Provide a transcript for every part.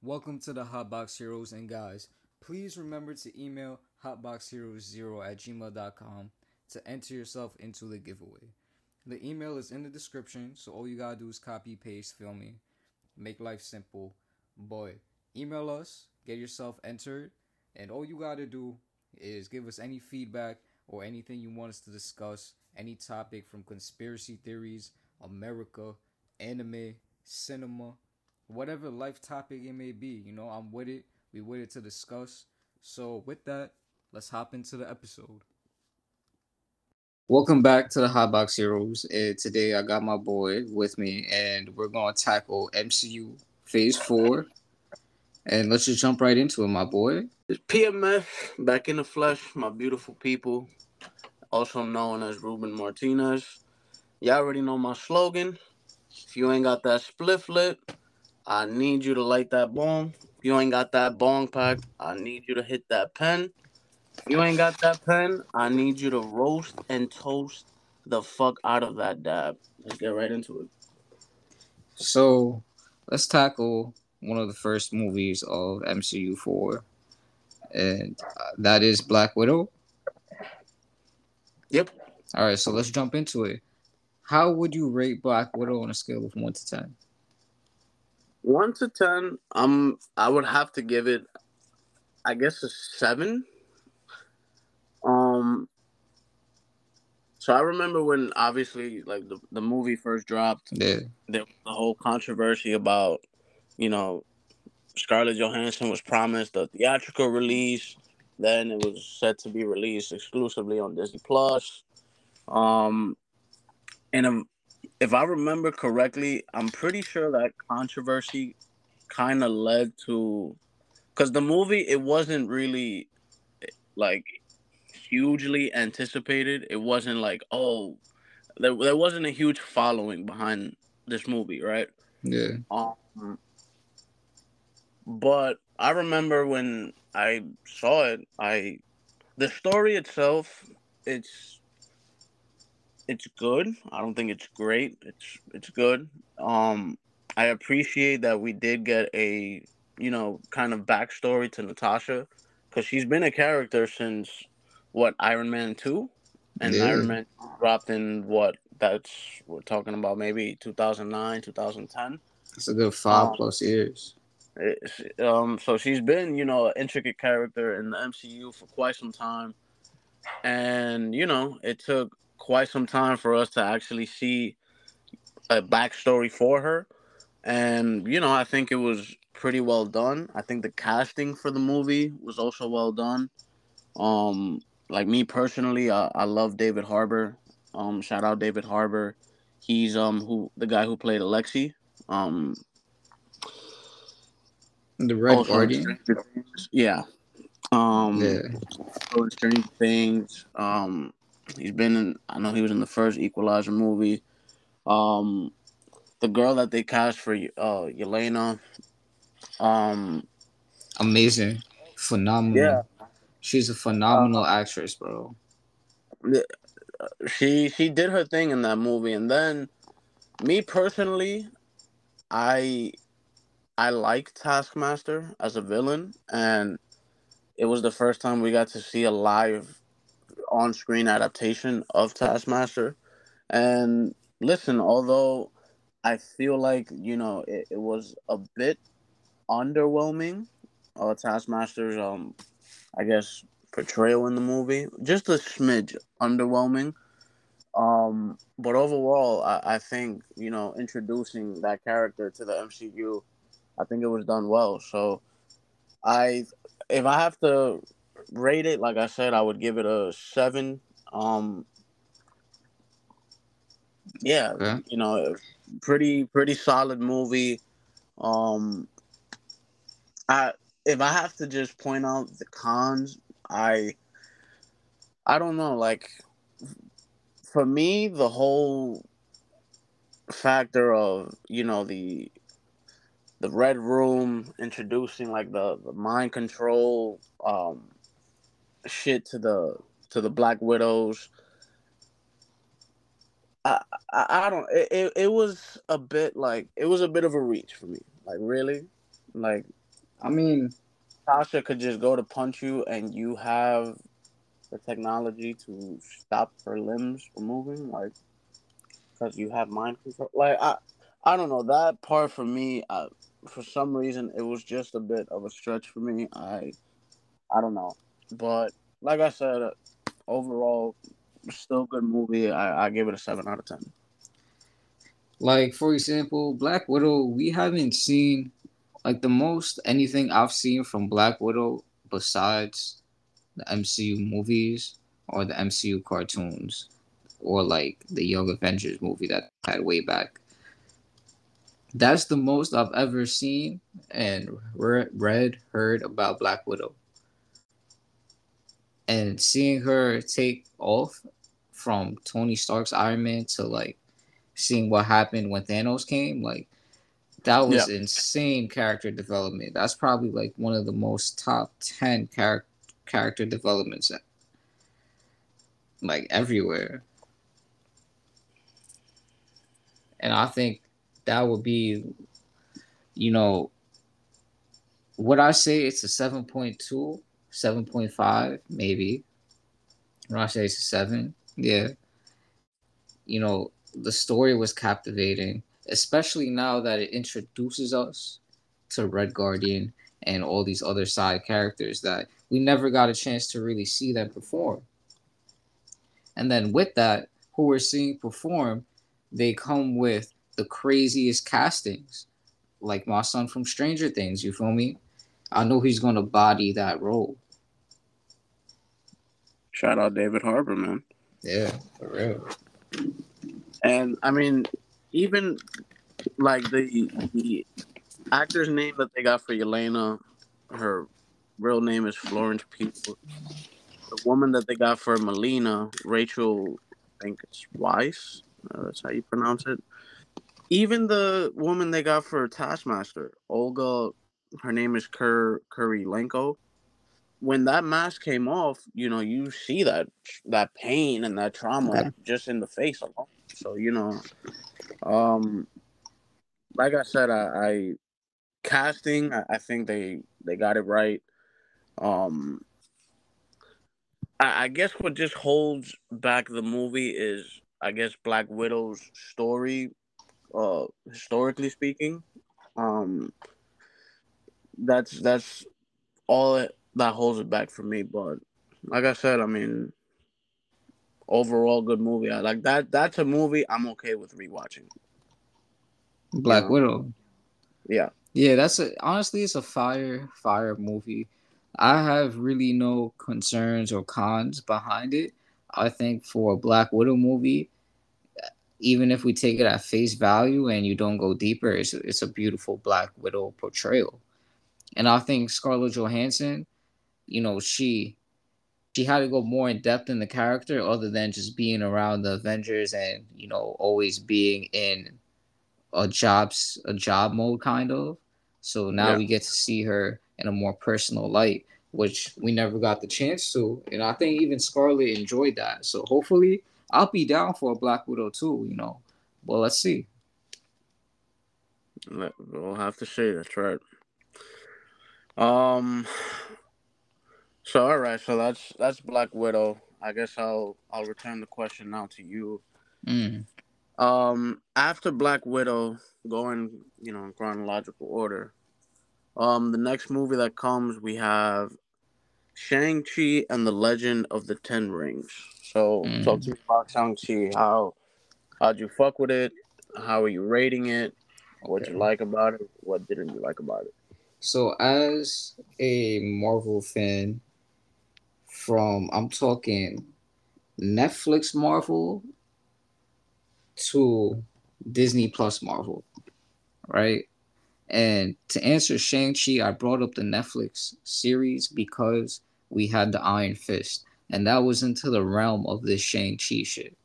Welcome to the Hotbox Heroes and guys. Please remember to email hotboxheroes0 at gmail.com to enter yourself into the giveaway. The email is in the description, so all you gotta do is copy, paste, fill me. Make life simple. Boy, email us, get yourself entered, and all you gotta do is give us any feedback or anything you want us to discuss, any topic from conspiracy theories, America, anime, cinema, whatever life topic it may be. You know, I'm with it. We with it to discuss. So with that, let's hop into the episode. Welcome back to the Hotbox Heroes. And today I got my boy with me, and we're gonna tackle MCU Phase Four. And let's just jump right into it, my boy. It's PMF back in the flesh, my beautiful people, also known as Ruben Martinez. Y'all already know my slogan. If you ain't got that spliff lit, I need you to light that bong. If you ain't got that bong pack, I need you to hit that pen. If you ain't got that pen, I need you to roast and toast the fuck out of that dab. Let's get right into it. So let's tackle one of the first movies of MCU four, and uh, that is Black Widow. Yep. All right, so let's jump into it. How would you rate Black Widow on a scale of one to ten? One to ten, um, I would have to give it, I guess, a seven. Um, so I remember when obviously like the, the movie first dropped, Yeah, there was the whole controversy about, you know, Scarlett Johansson was promised a theatrical release, then it was set to be released exclusively on Disney Plus. Um, and um, if I remember correctly, I'm pretty sure that controversy kind of led to, because the movie it wasn't really like hugely anticipated. It wasn't like oh, there there wasn't a huge following behind this movie, right? yeah, Um, but I remember when I saw it, I the story itself, it's it's good. I don't think it's great. It's it's good. Um, I appreciate that we did get a you know kind of backstory to Natasha because she's been a character since what Iron Man two, and Yeah. Iron Man dropped in what that's we're talking about maybe 2009 2010 it's a good five Um, plus years. um, so she's been, you know, an intricate character in the MCU for quite some time, and you know, it took quite some time for us to actually see a backstory for her, and you know, I think it was pretty well done. I think the casting for the movie was also well done. Um, like me personally, I, I love David Harbour. Um, shout out David Harbour. He's um who the guy who played Alexei. Um, The Red Guardian. Yeah. Um Yeah, Stranger Things. Um he's been in I know he was in the first Equalizer movie. Um the girl that they cast for uh Yelena. Um amazing, phenomenal. Yeah. she's a phenomenal actress, bro. she she did her thing in that movie and then me personally I I like Taskmaster as a villain and it was the first time we got to see a live on-screen adaptation of Taskmaster. And listen although I feel like you know it, it was a bit underwhelming uh Taskmaster's um I guess portrayal in the movie just a smidge underwhelming. Um but overall I, I think you know introducing that character to the mcu i think it was done well. So i if i have to rate it like i said i would give it a seven um yeah Okay. you know pretty pretty solid movie um i if i have to just point out the cons i i don't know like for me the whole factor of you know the the red room introducing like the, the mind control um shit to the to the black widows i i, I don't it, it, it was a bit like it was a bit of a reach for me like really like I mean, Tasha could just go to punch you, and you have the technology to stop her limbs from moving, like because you have mind control. Like I, I don't know that part for me. I, for some reason, it was just a bit of a stretch for me. I, I don't know, but like I said, overall, still good movie. I, I give it a seven out of ten. Like for example, Black Widow, we haven't seen like the most anything I've seen from Black Widow besides the MCU movies or the MCU cartoons or like the Young Avengers movie that had way back. That's the most I've ever seen and read, heard about Black Widow. And seeing her take off from Tony Stark's Iron Man to like seeing what happened when Thanos came, like that was yeah. insane character development. That's probably like one of the most top 10 character character developments like everywhere. And I think that would be, you know, would I say it's a 7.2, 7.5, maybe. It's a 7, yeah. You know, the story was captivating, especially now that it introduces us to Red Guardian and all these other side characters that we never got a chance to really see them perform. And then with that, who we're seeing perform, they come with the craziest castings, like my son from Stranger Things. You feel me? I know he's gonna body that role. Shout out David Harbour, man. Yeah, for real. And I mean, even like the the actor's name that they got for Elena, her real name is Florence Pugh. The woman that they got for Melina, Rachel, I think it's Weisz. Uh, that's how you pronounce it. Even the woman they got for Taskmaster, Olga, her name is Kur Kurylenko. When that mask came off, you know, you see that that pain and that trauma okay. just in the face alone. So you know, um, like I said, I, I casting, I, I, think they they got it right. Um, I, I guess what just holds back the movie is, I guess, Black Widow's story, uh, historically speaking. Um, that's that's all it, that holds it back for me. But like I said, I mean, overall good movie. I like that. That's a movie I'm okay with rewatching. Black you know? Widow. Yeah. Yeah, that's a honestly it's a fire fire movie. I have really no concerns or cons behind it. I think for a Black Widow movie, even if we take it at face value and you don't go deeper, it's it's a beautiful Black Widow portrayal. And I think Scarlett Johansson, you know, she she had to go more in depth in the character other than just being around the Avengers and, you know, always being in a jobs a job mode kind of. So now yeah. we get to see her in a more personal light, which we never got the chance to. And I think even Scarlett enjoyed that. So hopefully I'll be down for a Black Widow two, you know. Well, let's see. We'll have to see. That's right. Um. So all right, so that's that's Black Widow. I guess I'll I'll return the question now to you. Mm. Um, after Black Widow, going you know in chronological order. Um, the next movie that comes, we have Shang Chi and the Legend of the Ten Rings. So mm. talk to me about Shang Chi. How how'd you fuck with it? How are you rating it? What you like about it? What didn't you like about it? So as a Marvel fan, from I'm talking Netflix Marvel to Disney Plus Marvel, right? And to answer Shang-Chi, I brought up the Netflix series because we had the Iron Fist, and that was into the realm of this Shang-Chi shit.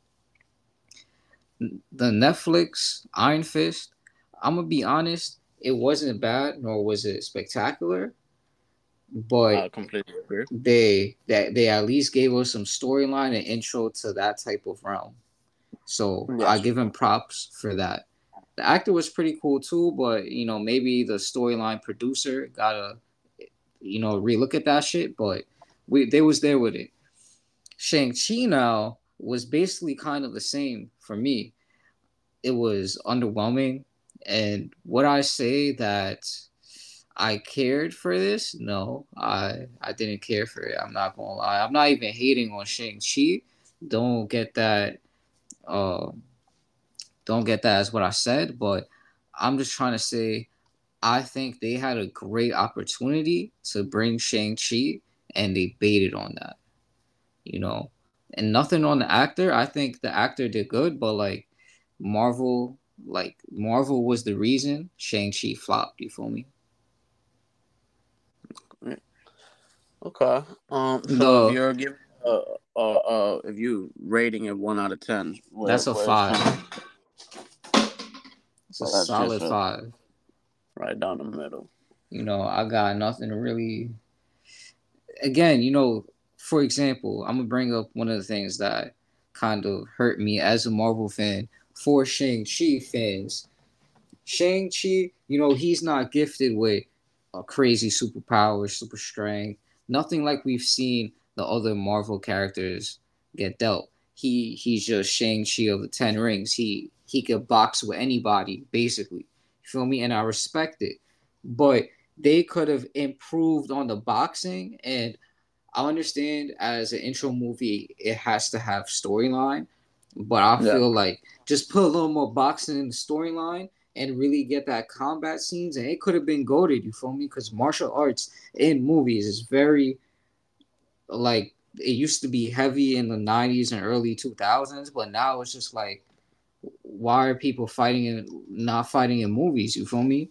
The Netflix Iron Fist, I'm gonna be honest, it wasn't bad, nor was it spectacular. But I completely agree. They that they at least gave us some storyline and intro to that type of realm. So yes. I give him props for that. The actor was pretty cool too, but you know maybe the storyline producer gotta you know, relook at that shit, but we they was there with it. Shang-Chi now was basically kind of the same for me. It was underwhelming. And would I say that I cared for this? No, I I didn't care for it. I'm not gonna lie. I'm not even hating on Shang-Chi. Don't get that uh don't get that as what I said, but I'm just trying to say I think they had a great opportunity to bring Shang-Chi and they baited on that. You know, and nothing on the actor. I think the actor did good, but like Marvel, like Marvel was the reason Shang-Chi flopped. You feel me? Okay. Um. So if you're giving, uh, uh, uh, if you rating it one out of ten, where, that's a five. It's a solid a, five. Right down the middle. You know, I got nothing to really. Again, you know, for example, I'm gonna bring up one of the things that kind of hurt me as a Marvel fan for Shang-Chi fans. Shang-Chi, you know, he's not gifted with a crazy superpower, super strength, nothing like we've seen the other Marvel characters get dealt. He he's just Shang-Chi of the Ten Rings. He he could box with anybody, basically. You feel me? And I respect it. But they could have improved on the boxing and I understand as an intro movie, it has to have storyline, but I yeah. feel like just put a little more boxing in the storyline and really get that combat scenes, and it could have been goaded. You feel me? Because martial arts in movies is very like it used to be heavy in the 90s and early 2000s but now it's just like why are people fighting in not fighting in movies you feel me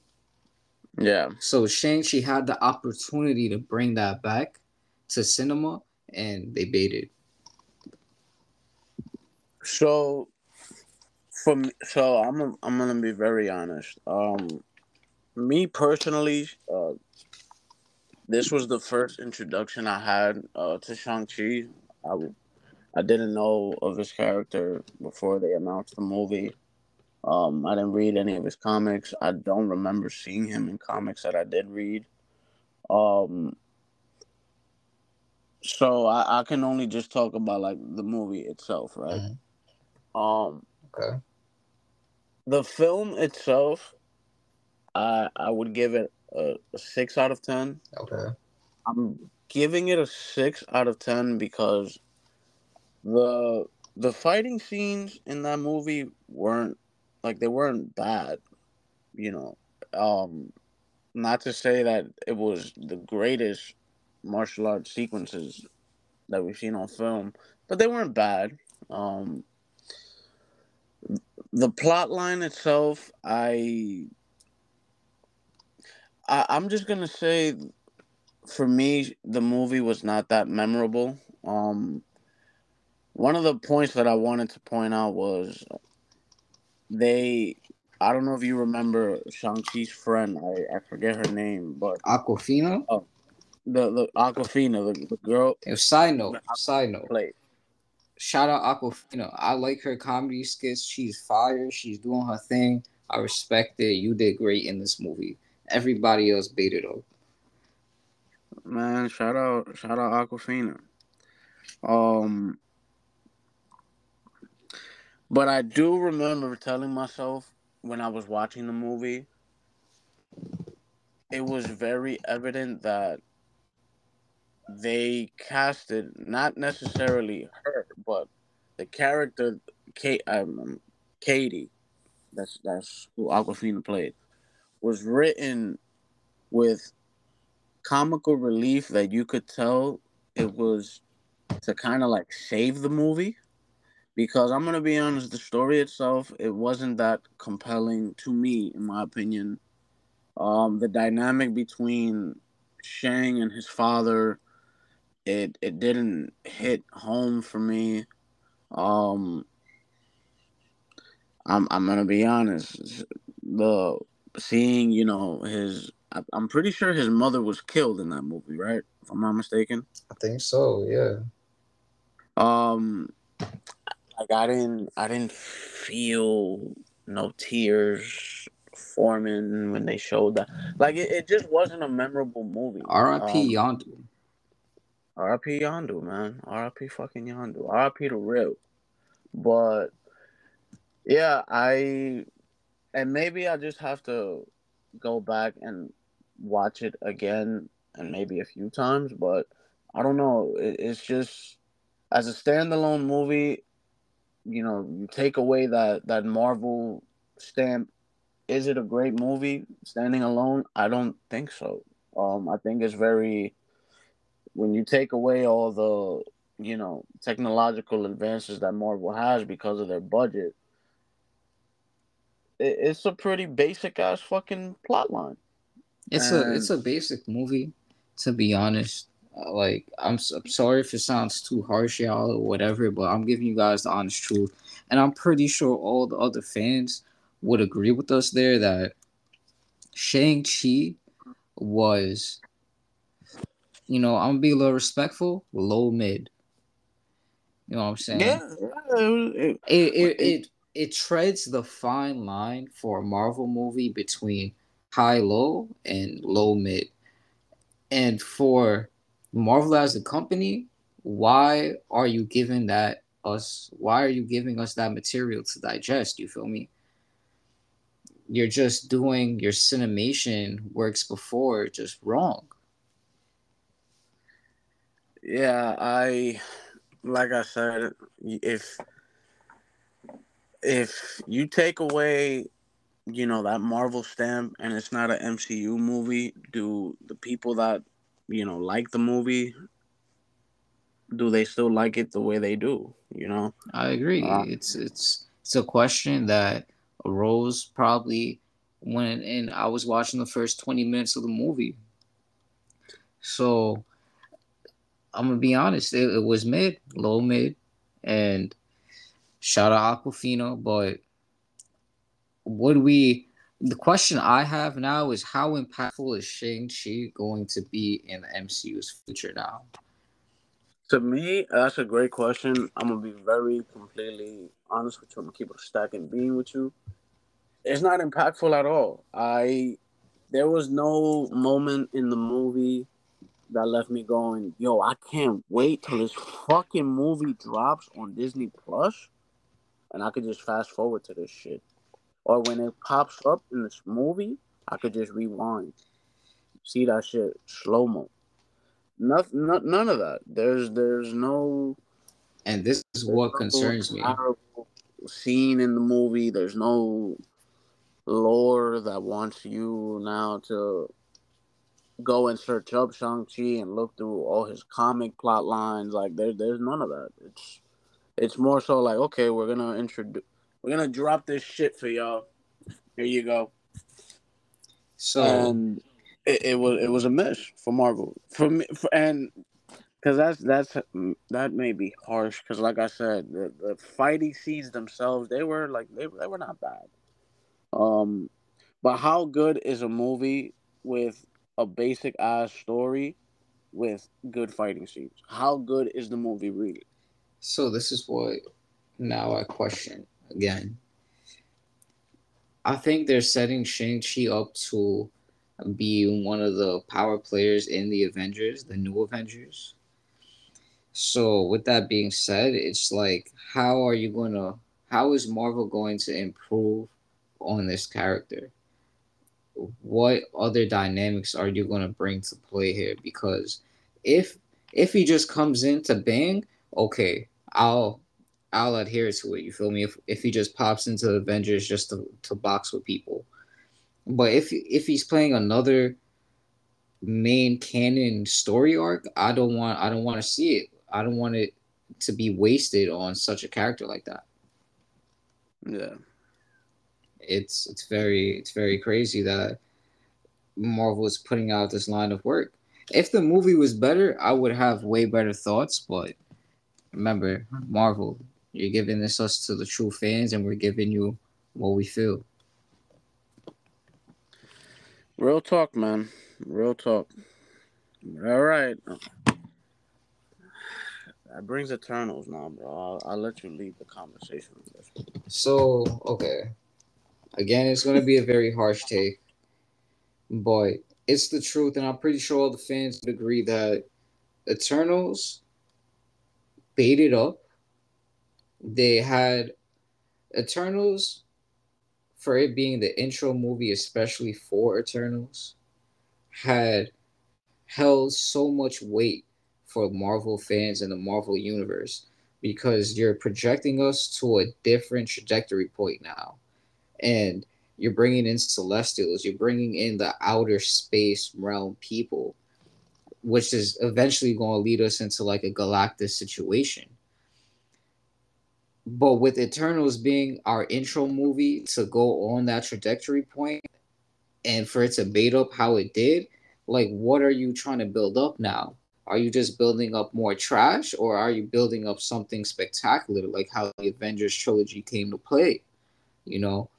yeah so shang-chi had the opportunity to bring that back to cinema and they baited. So, for me, so I'm a, I'm gonna be very honest. Um, me personally, uh, this was the first introduction I had uh, to Shang Chi. I I didn't know of his character before they announced the movie. Um, I didn't read any of his comics. I don't remember seeing him in comics that I did read. Um, so I, I can only just talk about like the movie itself, right? Mm-hmm. Um okay. The film itself, I I would give it a, a six out of ten. Okay. I'm giving it a six out of ten because the the fighting scenes in that movie weren't like they weren't bad, you know. Um not to say that it was the greatest martial arts sequences that we've seen on film, but they weren't bad. Um, the plot line itself, I, I I'm just gonna say, for me, the movie was not that memorable. Um, one of the points that I wanted to point out was they I don't know if you remember Shang-Chi's friend. I, I forget her name, but Awkwafina. Oh, the the Awkwafina, the, the girl. And side note, side note. Played. Shout out Awkwafina. I like her comedy skits. She's fire. She's doing her thing. I respect it. You did great in this movie. Everybody else baited up. Man, shout out, shout out Awkwafina. Um, but I do remember telling myself when I was watching the movie, it was very evident that they casted not necessarily her, but the character Kate, um, Katy, that's that's who Awkwafina played, was written with comical relief that you could tell it was to kind of like save the movie. Because I'm gonna be honest, the story itself it wasn't that compelling to me, in my opinion. Um, the dynamic between Shang and his father it it didn't hit home for me. Um, I'm I'm gonna be honest. The seeing you know his I'm pretty sure his mother was killed in that movie, right? If I'm not mistaken. I think so. Yeah. Um, like I didn't I didn't feel no tears forming when they showed that. Like it, it just wasn't a memorable movie. R.I.P. Um, Yondu. R.I.P. Yondu, man. R.I.P. fucking Yondu. R.I.P. the real. But yeah, I and maybe I just have to go back and watch it again and maybe a few times, but I don't know. It, it's just as a standalone movie, you know, you take away that that Marvel stamp. Is it a great movie standing alone? I don't think so. Um, I think it's very when you take away all the you know technological advances that Marvel has because of their budget. It, it's a pretty basic ass fucking plot line. It's and... a it's a basic movie, to be honest. Uh, like I'm, I'm sorry if it sounds too harsh, y'all, or whatever, but I'm giving you guys the honest truth, and I'm pretty sure all the other fans would agree with us there that Shang Chi was, you know, I'm gonna be a little respectful, low mid. You know what I'm saying? Yeah. It, it, it, it treads the fine line for a Marvel movie between high low and low mid. And for Marvel as a company, why are you giving that us why are you giving us that material to digest? You feel me? You're just doing your cinemation works before just wrong. Yeah, I like I said, if if you take away, you know, that Marvel stamp and it's not an MCU movie, do the people that, you know, like the movie do they still like it the way they do, you know? I agree. Uh, it's it's it's a question that arose probably when and I was watching the first 20 minutes of the movie. So I'm gonna be honest, it, it was mid, low mid, and shout out Awkwafina, But would we? The question I have now is how impactful is Shang Chi going to be in the MCU's future now? To me, that's a great question. I'm gonna be very completely honest with you. I'm gonna keep it a stack and being with you. It's not impactful at all. I there was no moment in the movie that left me going, yo, I can't wait till this fucking movie drops on Disney Plus, and I could just fast forward to this shit. Or when it pops up in this movie, I could just rewind, see that shit slow mo. Nothing, none of that. There's, there's no. And this is what no concerns me. Scene in the movie. There's no lore that wants you now to go and search up Shang-Chi and look through all his comic plot lines. Like there, there's none of that. It's it's more so like, okay, we're gonna introduce we're gonna drop this shit for y'all. Here you go. So and it, it was it was a miss for Marvel. For me for, and because that's that's that may be harsh because like I said, the, the fighting scenes themselves they were like they, they were not bad. Um, but how good is a movie with a basic ass story with good fighting scenes. How good is the movie really? So this is what now I question again. I think they're setting Shang-Chi up to be one of the power players in the Avengers, the new Avengers. So with that being said, it's like how are you gonna how is Marvel going to improve on this character? What other dynamics are you going to bring to play here? Because if if he just comes in to bang, okay, I'll I'll adhere to it. You feel me? If if he just pops into the Avengers just to, to box with people, but if if he's playing another main canon story arc, I don't want I don't want to see it. I don't want it to be wasted on such a character like that. Yeah it's it's very it's very crazy that Marvel is putting out this line of work. If the movie was better, I would have way better thoughts. But remember, Marvel, you're giving this us to the true fans, and we're giving you what we feel. Real talk, man. Real talk. All right. That brings Eternals now, bro. I'll, I'll let you lead the conversation. So, okay. Again, it's going to be a very harsh take, but it's the truth, and I'm pretty sure all the fans would agree that Eternals baited up. They had Eternals for it being the intro movie, especially for Eternals, had held so much weight for Marvel fans and the Marvel universe because you're projecting us to a different trajectory point now. And you're bringing in celestials, you're bringing in the outer space realm people, which is eventually going to lead us into like a Galactus situation. But with Eternals being our intro movie to go on that trajectory point and for it to bait up how it did, like what are you trying to build up now? Are you just building up more trash or are you building up something spectacular like how the Avengers trilogy came to play? You know,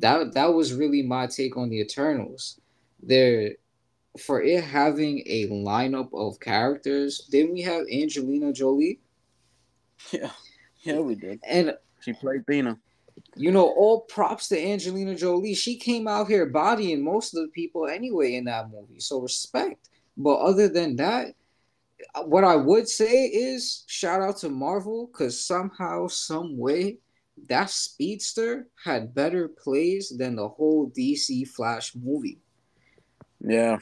that that was really my take on the Eternals. There for it having a lineup of characters, didn't we have Angelina Jolie? Yeah. Yeah, we did. And she played Thena. You know, all props to Angelina Jolie. She came out here bodying most of the people anyway in that movie. So respect. But other than that, what I would say is shout out to Marvel because somehow, some way, that speedster had better plays than the whole DC Flash movie. Yeah.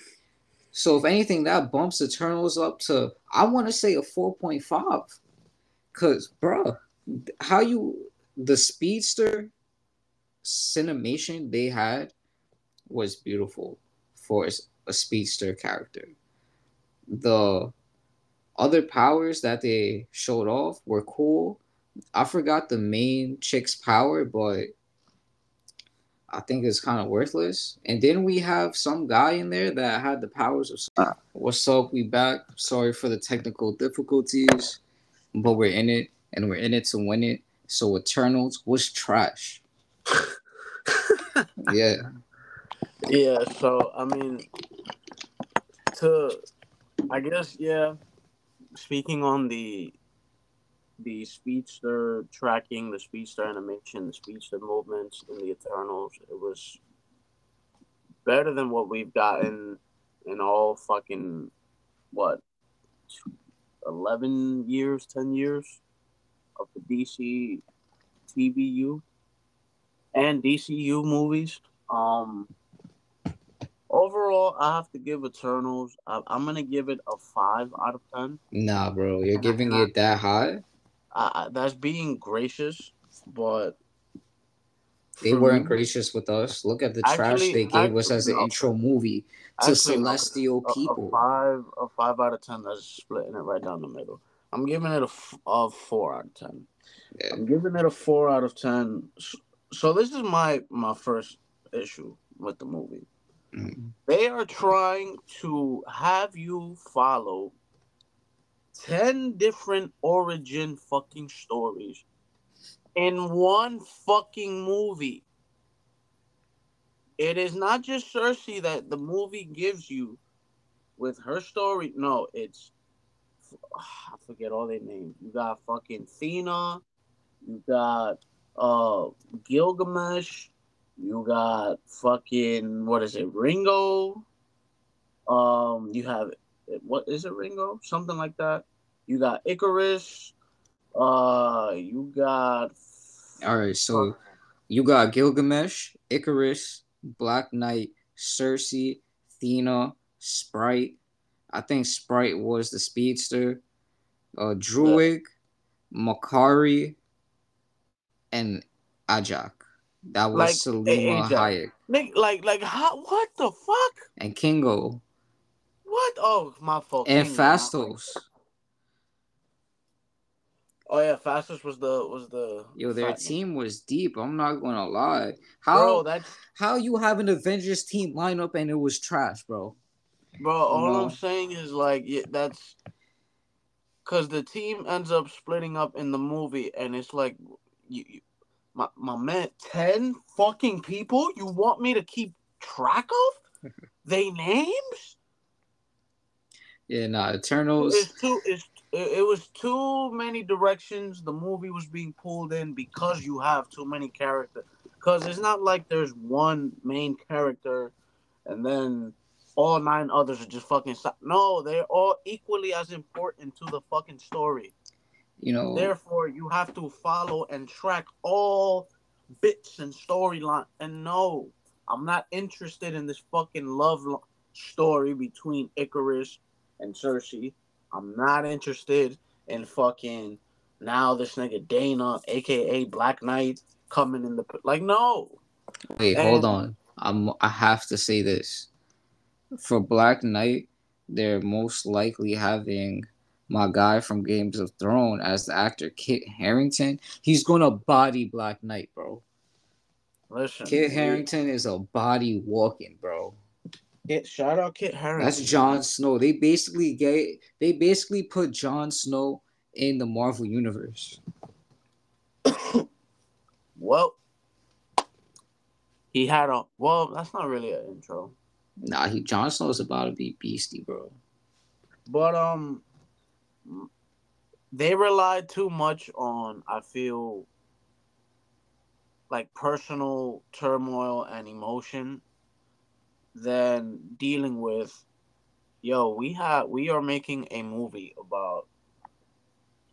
So if anything, that bumps Eternals up to I want to say a four point five. Cause, bruh, how you the speedster cinemation they had was beautiful for a speedster character. The other powers that they showed off were cool. I forgot the main chick's power, but I think it's kind of worthless. And then we have some guy in there that had the powers of. Uh, What's up? We back. Sorry for the technical difficulties, but we're in it, and we're in it to win it. So Eternals was trash. yeah. Yeah. So I mean, to I guess yeah. Speaking on the the speedster tracking, the speedster animation, the speedster movements in the Eternals, it was better than what we've gotten in all fucking what 11 years, 10 years of the DC TVU and DCU movies. Um, overall, I have to give Eternals. I, am gonna give it a five out of ten. Nah, bro, you're giving it that high. Uh, that's being gracious, but they weren't me, gracious with us. Look at the actually, trash they gave actually, us as an no, intro movie to actually, celestial a, people. A five, a five out of ten. That's splitting it right down the middle. I'm giving it a, a four out of ten. Yeah. I'm giving it a four out of ten. So this is my my first issue with the movie. Mm-hmm. They are trying to have you follow 10 different origin fucking stories in one fucking movie. It is not just Sersi that the movie gives you with her story. No, it's I forget all their names. You got fucking Thena, you got uh Gilgamesh, you got fucking what is it, Ringo? Um, you have what is it, Ringo? Something like that. You got Ikaris. Uh, you got. All right, so you got Gilgamesh, Ikaris, Black Knight, Sersi, Thena, Sprite. I think Sprite was the speedster. Uh, Druig, yeah. Makkari, and Ajak. That was like, Salma Hayek. Like, like, how? What the fuck? And Kingo. What? Oh, my fault. And. Phastos. Oh yeah, Phastos was the was the yo. Their team was deep. I'm not gonna lie. How bro, that's how you have an Avengers team lineup and it was trash, bro. Bro, all know? I'm saying is like yeah, that's because the team ends up splitting up in the movie, and it's like you, you my my man, ten fucking people. You want me to keep track of they names? Yeah, uh, nah, Eternals. It's too. It's it, was too many directions. The movie was being pulled in because you have too many characters. because it's not like there's one main character and then all nine others are just fucking. No, they're all equally as important to the fucking story. You know. Therefore, you have to follow and track all bits and storyline. And no, I'm not interested in this fucking love story between Ikaris and Sersi. I'm not interested in fucking now this nigga Dana, aka Black Knight, coming in the like no. Wait, and, hold on. I'm I have to say this. For Black Knight, they're most likely having my guy from Games of Thrones as the actor Kit Harington. He's gonna body Black Knight, bro. Listen, Kit Harington is a body walking, bro. Kit, shout out Kit Harington. That's Jon Snow. They basically get they basically put Jon Snow in the Marvel universe. well, he had a well. That's not really an intro. Nah, he Jon Snow's about to be beastie, bro. But um, they relied too much on. I feel like personal turmoil and emotion than dealing with yo we have we are making a movie about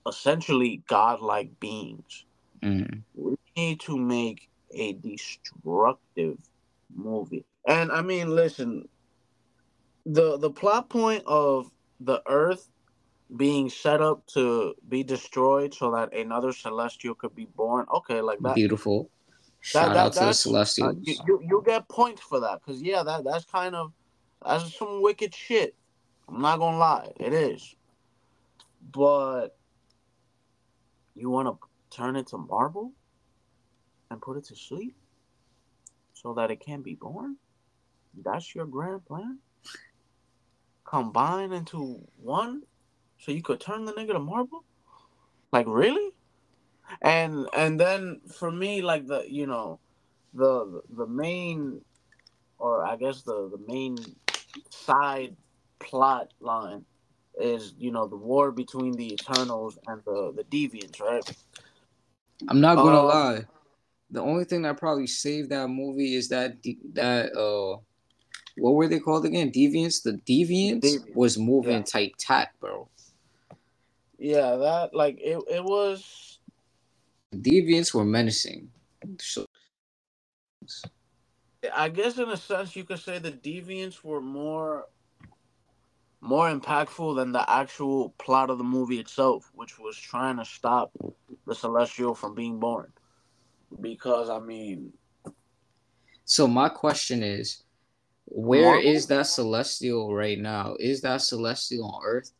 essentially godlike beings. Mm. we need to make a destructive movie. And i mean listen the the plot point of the earth being set up to be destroyed so that another celestial could be born okay like that beautiful Shout that, that, out to the Celestials. Uh, you, you, get points for that because yeah, that that's kind of that's some wicked shit. I'm not gonna lie, it is. But you want to turn it to marble and put it to sleep so that it can be born. That's your grand plan. Combine into one, so you could turn the nigga to marble. Like really? And and then for me like the you know the the main or i guess the the main side plot line is you know the war between the eternals and the the deviants right i'm not gonna uh, lie the only thing that probably saved that movie is that that uh what were they called again deviants the deviants, deviants. was moving yeah. tight tat bro yeah that like it, it was deviants were menacing. So, I guess in a sense you could say the deviants were more more impactful than the actual plot of the movie itself, which was trying to stop the celestial from being born. Because I mean So my question is where Marvel? is that celestial right now? Is that celestial on Earth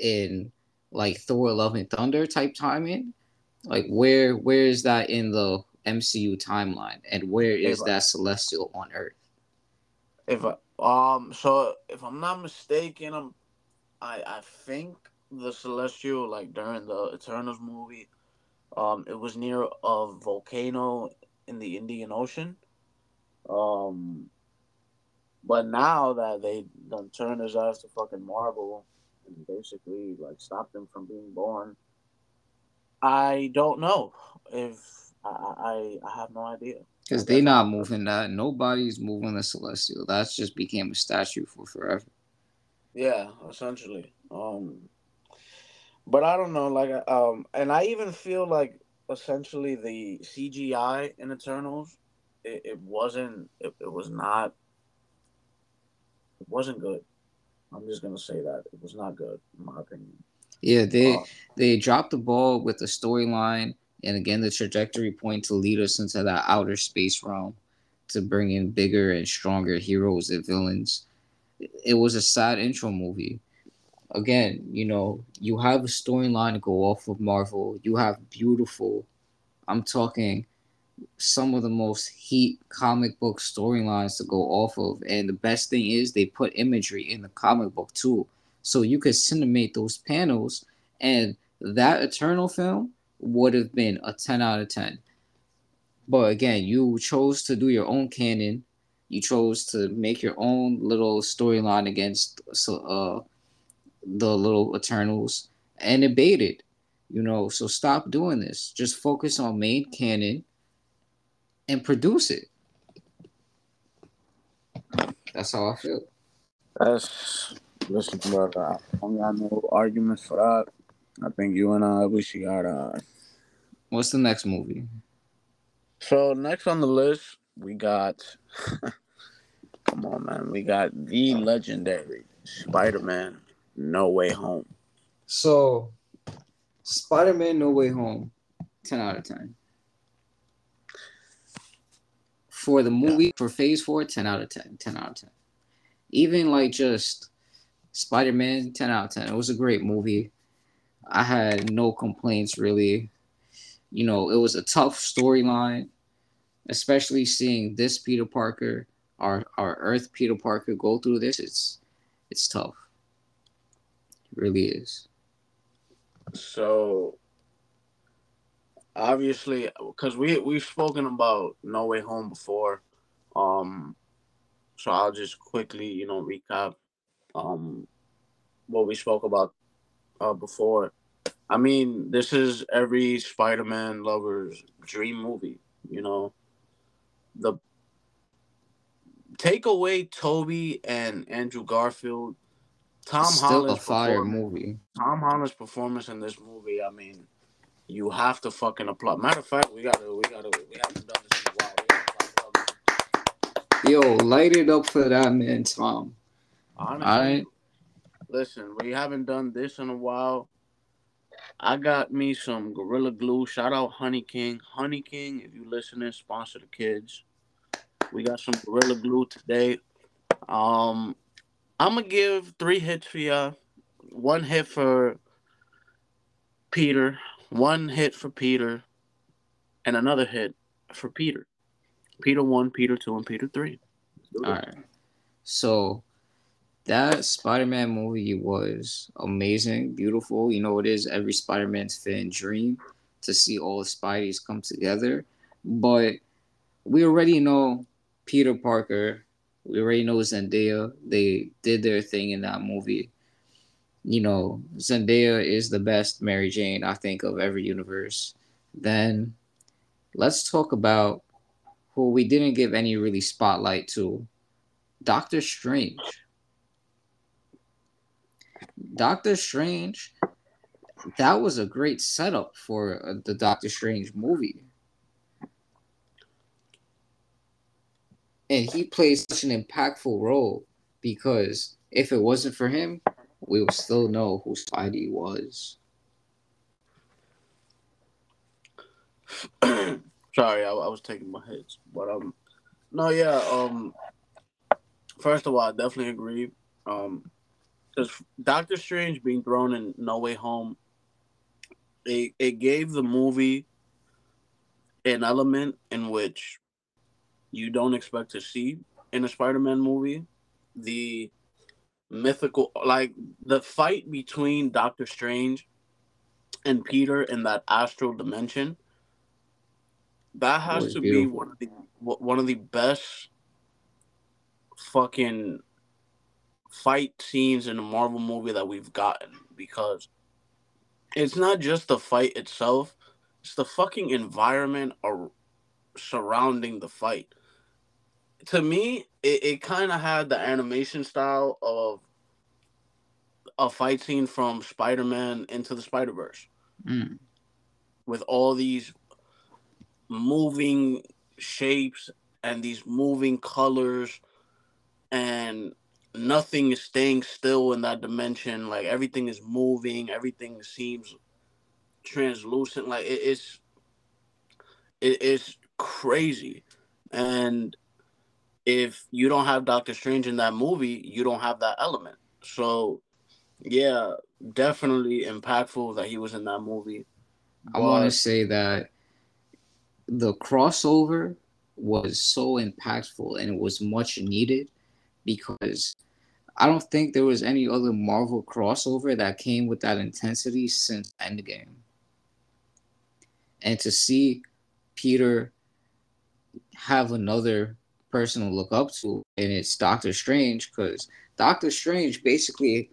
in like Thor Love and Thunder type timing? Like where where is that in the MCU timeline, and where is if that I, Celestial on Earth? If I, um, so if I'm not mistaken, I'm, I I think the Celestial like during the Eternals movie, um, it was near a volcano in the Indian Ocean. Um, but now that they done turned his ass to fucking Marvel and basically like stopped him from being born I don't know if I I, I have no idea. Because they not moving that. Nobody's moving the celestial. That's just became a statue for forever. Yeah, essentially. Um, but I don't know. Like, um, and I even feel like essentially the CGI in Eternals, it, it wasn't. It, it was not. It wasn't good. I'm just gonna say that it was not good, in my opinion. Yeah, they uh, they dropped the ball with the storyline, and again the trajectory point to lead us into that outer space realm to bring in bigger and stronger heroes and villains. It was a sad intro movie. Again, you know, you have a storyline to go off of Marvel. You have beautiful, I'm talking some of the most heat comic book storylines to go off of. And the best thing is they put imagery in the comic book too. So you could cinemate those panels, and that Eternal film would have been a 10 out of 10. But again, you chose to do your own canon. You chose to make your own little storyline against uh, the little Eternals, and it baited. You know, so stop doing this. Just focus on main canon and produce it. That's how I feel. That's listen, brother. I don't got no arguments for that. I think you and I we should got uh What's the next movie? So next on the list we got come on man, we got the legendary Spider-Man No Way Home. So Spider-Man No Way Home, 10 out of 10. For the movie, for phase four, 10 out of 10. 10 out of 10. Even like just Spider-Man, 10 out of 10. It was a great movie. I had no complaints really. You know, it was a tough storyline, especially seeing this Peter Parker, our our Earth Peter Parker go through this. It's it's tough. It really is. So obviously, because we we've spoken about No Way Home before, um, so I'll just quickly, you know, recap, um, what we spoke about, uh, before. I mean, this is every Spider-Man lover's dream movie. You know, the take away Tobey and Andrew Garfield. Tom Still Holland's a fire performance- movie. Tom Holland's performance in this movie, I mean, you have to fucking applaud. Matter of fact, we gotta, we gotta, we haven't done this in a while. Gotta applaud him. Yo, light it up for that man, Tom. Honestly, Alright. listen, we haven't done this in a while. I got me some Gorilla Glue. Shout out Honey King. Honey King, if you listening, sponsor the kids. We got some Gorilla Glue today. Um, I'm gonna give three hits for y'all. One hit for Peter, one hit for Peter, and another hit for Peter. Peter one, Peter two, and Peter three. All right. So that Spider-Man movie was amazing, beautiful. You know, it is every Spider-Man's fan dream to see all the Spideys come together. But we already know Peter Parker. We already know Zendaya. They did their thing in that movie. You know, Zendaya is the best Mary Jane, I think, of every universe. Then let's talk about who we didn't give any really spotlight to Doctor Strange. Doctor Strange, that was a great setup for uh, the Doctor Strange movie. And he plays such an impactful role because if it wasn't for him, we would still know who Spidey was. Sorry, I, I was taking my hits, but um, no, yeah, um, first of all, I definitely agree, um, because Doctor Strange being thrown in No Way Home, it it gave the movie an element in which you don't expect to see in a Spider-Man movie, the mythical, like the fight between Doctor Strange and Peter in that astral dimension that has was to be one of the one of the best fucking fight scenes in a Marvel movie that we've gotten because it's not just the fight itself, it's the fucking environment ar- surrounding the fight. To me, it, it kind of had the animation style of a fight scene from Spider-Man into the Spider-Verse Mm. with all these moving shapes and these moving colors and nothing is staying still in that dimension like everything is moving everything seems translucent like it, it's it, it's crazy. And if you don't have doctor strange in that movie you don't have that element. So yeah definitely impactful that he was in that movie. I want to say that the crossover was so impactful and it was much needed because I don't think there was any other Marvel crossover that came with that intensity since Endgame. And to see Peter have another person to look up to, and it's Doctor Strange, because Doctor Strange basically,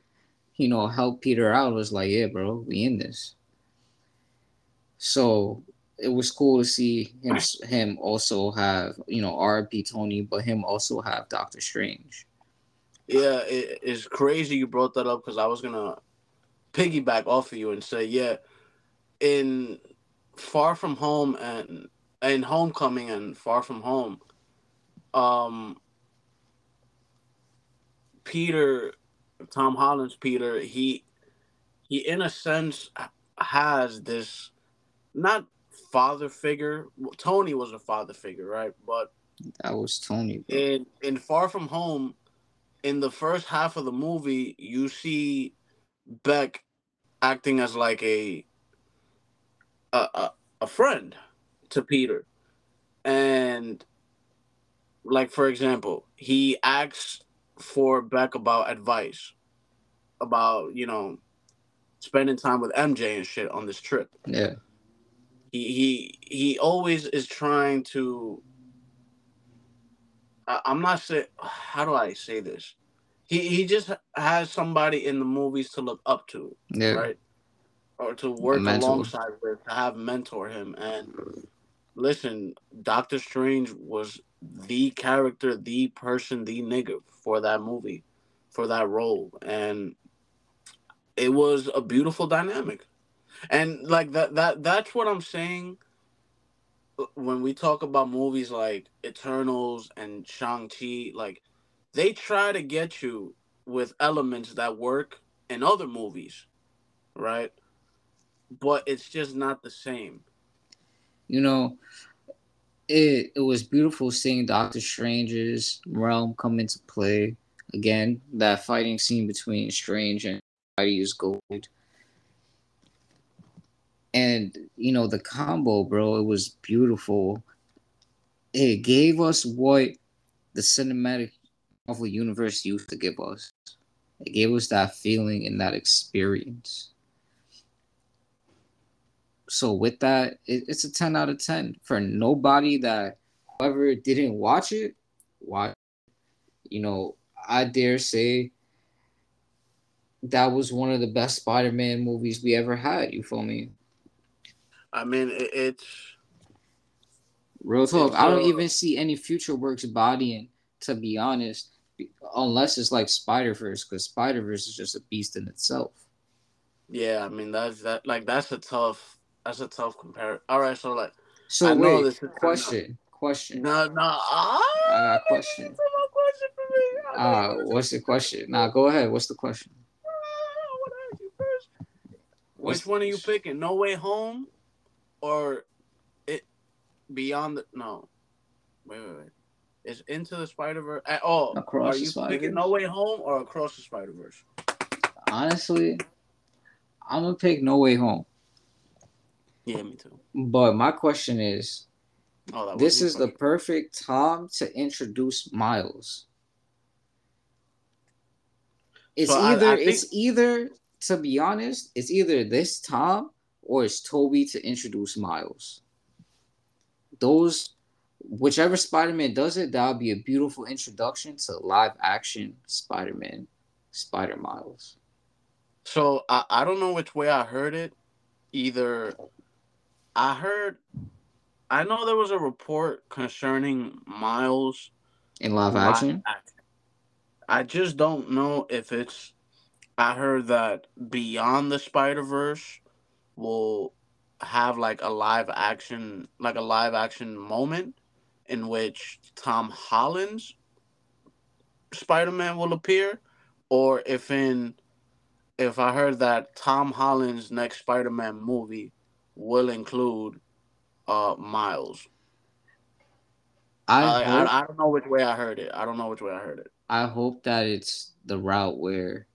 you know, helped Peter out. Was like, yeah, bro, we in this. So it was cool to see him him also have you know RP Tony, but him also have Doctor Strange. Yeah, it, it's crazy you brought that up because I was gonna piggyback off of you and say, yeah, in Far From Home and in Homecoming and Far From Home, um, Peter, Tom Holland's Peter, he he in a sense has this not father figure. Tony was a father figure, right? But that was Tony. Bro. In in Far From Home, in the first half of the movie, you see Beck acting as like a a, a, a friend to Peter, and like for example, he asks for Beck about advice about you know spending time with MJ and shit on this trip. Yeah. He he he always is trying to I'm not saying how do I say this? He he just has somebody in the movies to look up to. Yeah. Right? Or to work alongside with, to have mentor him. And listen, Doctor Strange was the character, the person, the nigga for that movie, for that role. And it was a beautiful dynamic. And like that that that's what I'm saying when we talk about movies like Eternals and Shang-Chi, like they try to get you with elements that work in other movies, right? But it's just not the same. You know, it it was beautiful seeing Doctor Strange's realm come into play again. That fighting scene between Strange and Spidey's gold. And you know the combo, bro, it was beautiful. It gave us what the cinematic Marvel universe used to give us. It gave us that feeling and that experience. So with that, it, it's a 10 out of 10 for nobody that whoever didn't watch it, watch. You know, I dare say that was one of the best Spider-Man movies we ever had. You feel me? I mean, it, it's real talk. It's, uh, I don't even see any future works bodying, to be honest, unless it's like Spider Verse, because Spider Verse is just a beast in itself. Yeah, I mean that's that like that's a tough that's a tough comparison. All right, so like so I wait, this question, question. No, no, ah, I got a question. question for me. Ah, uh, what's the question? Now nah, go ahead. What's the question? Which one are you picking? No Way Home, or it Beyond the No, wait, wait, wait. Is Into the Spider Verse at all? Across are you picking No Way Home or Across the Spider Verse? Honestly, I'm gonna pick No Way Home. Yeah, me too. But my question is, oh, this is the perfect time to introduce Miles. It's so either I, I think... it's either to be honest, it's either this Tom or it's Tobey to introduce Miles. Those, whichever Spider Man does it, that'll be a beautiful introduction to live action Spider Man, Spider Miles. So I, I don't know which way I heard it. Either I heard, I know there was a report concerning Miles in live, live action. action. I just don't know if it's I heard that Beyond the Spider Verse will have like a live action, like a live action moment in which Tom Holland's Spider Man will appear, or if in if I heard that Tom Holland's next Spider Man movie will include uh Miles. I, I, hope, I, I don't know which way I heard it. I don't know which way I heard it. I hope that it's the route where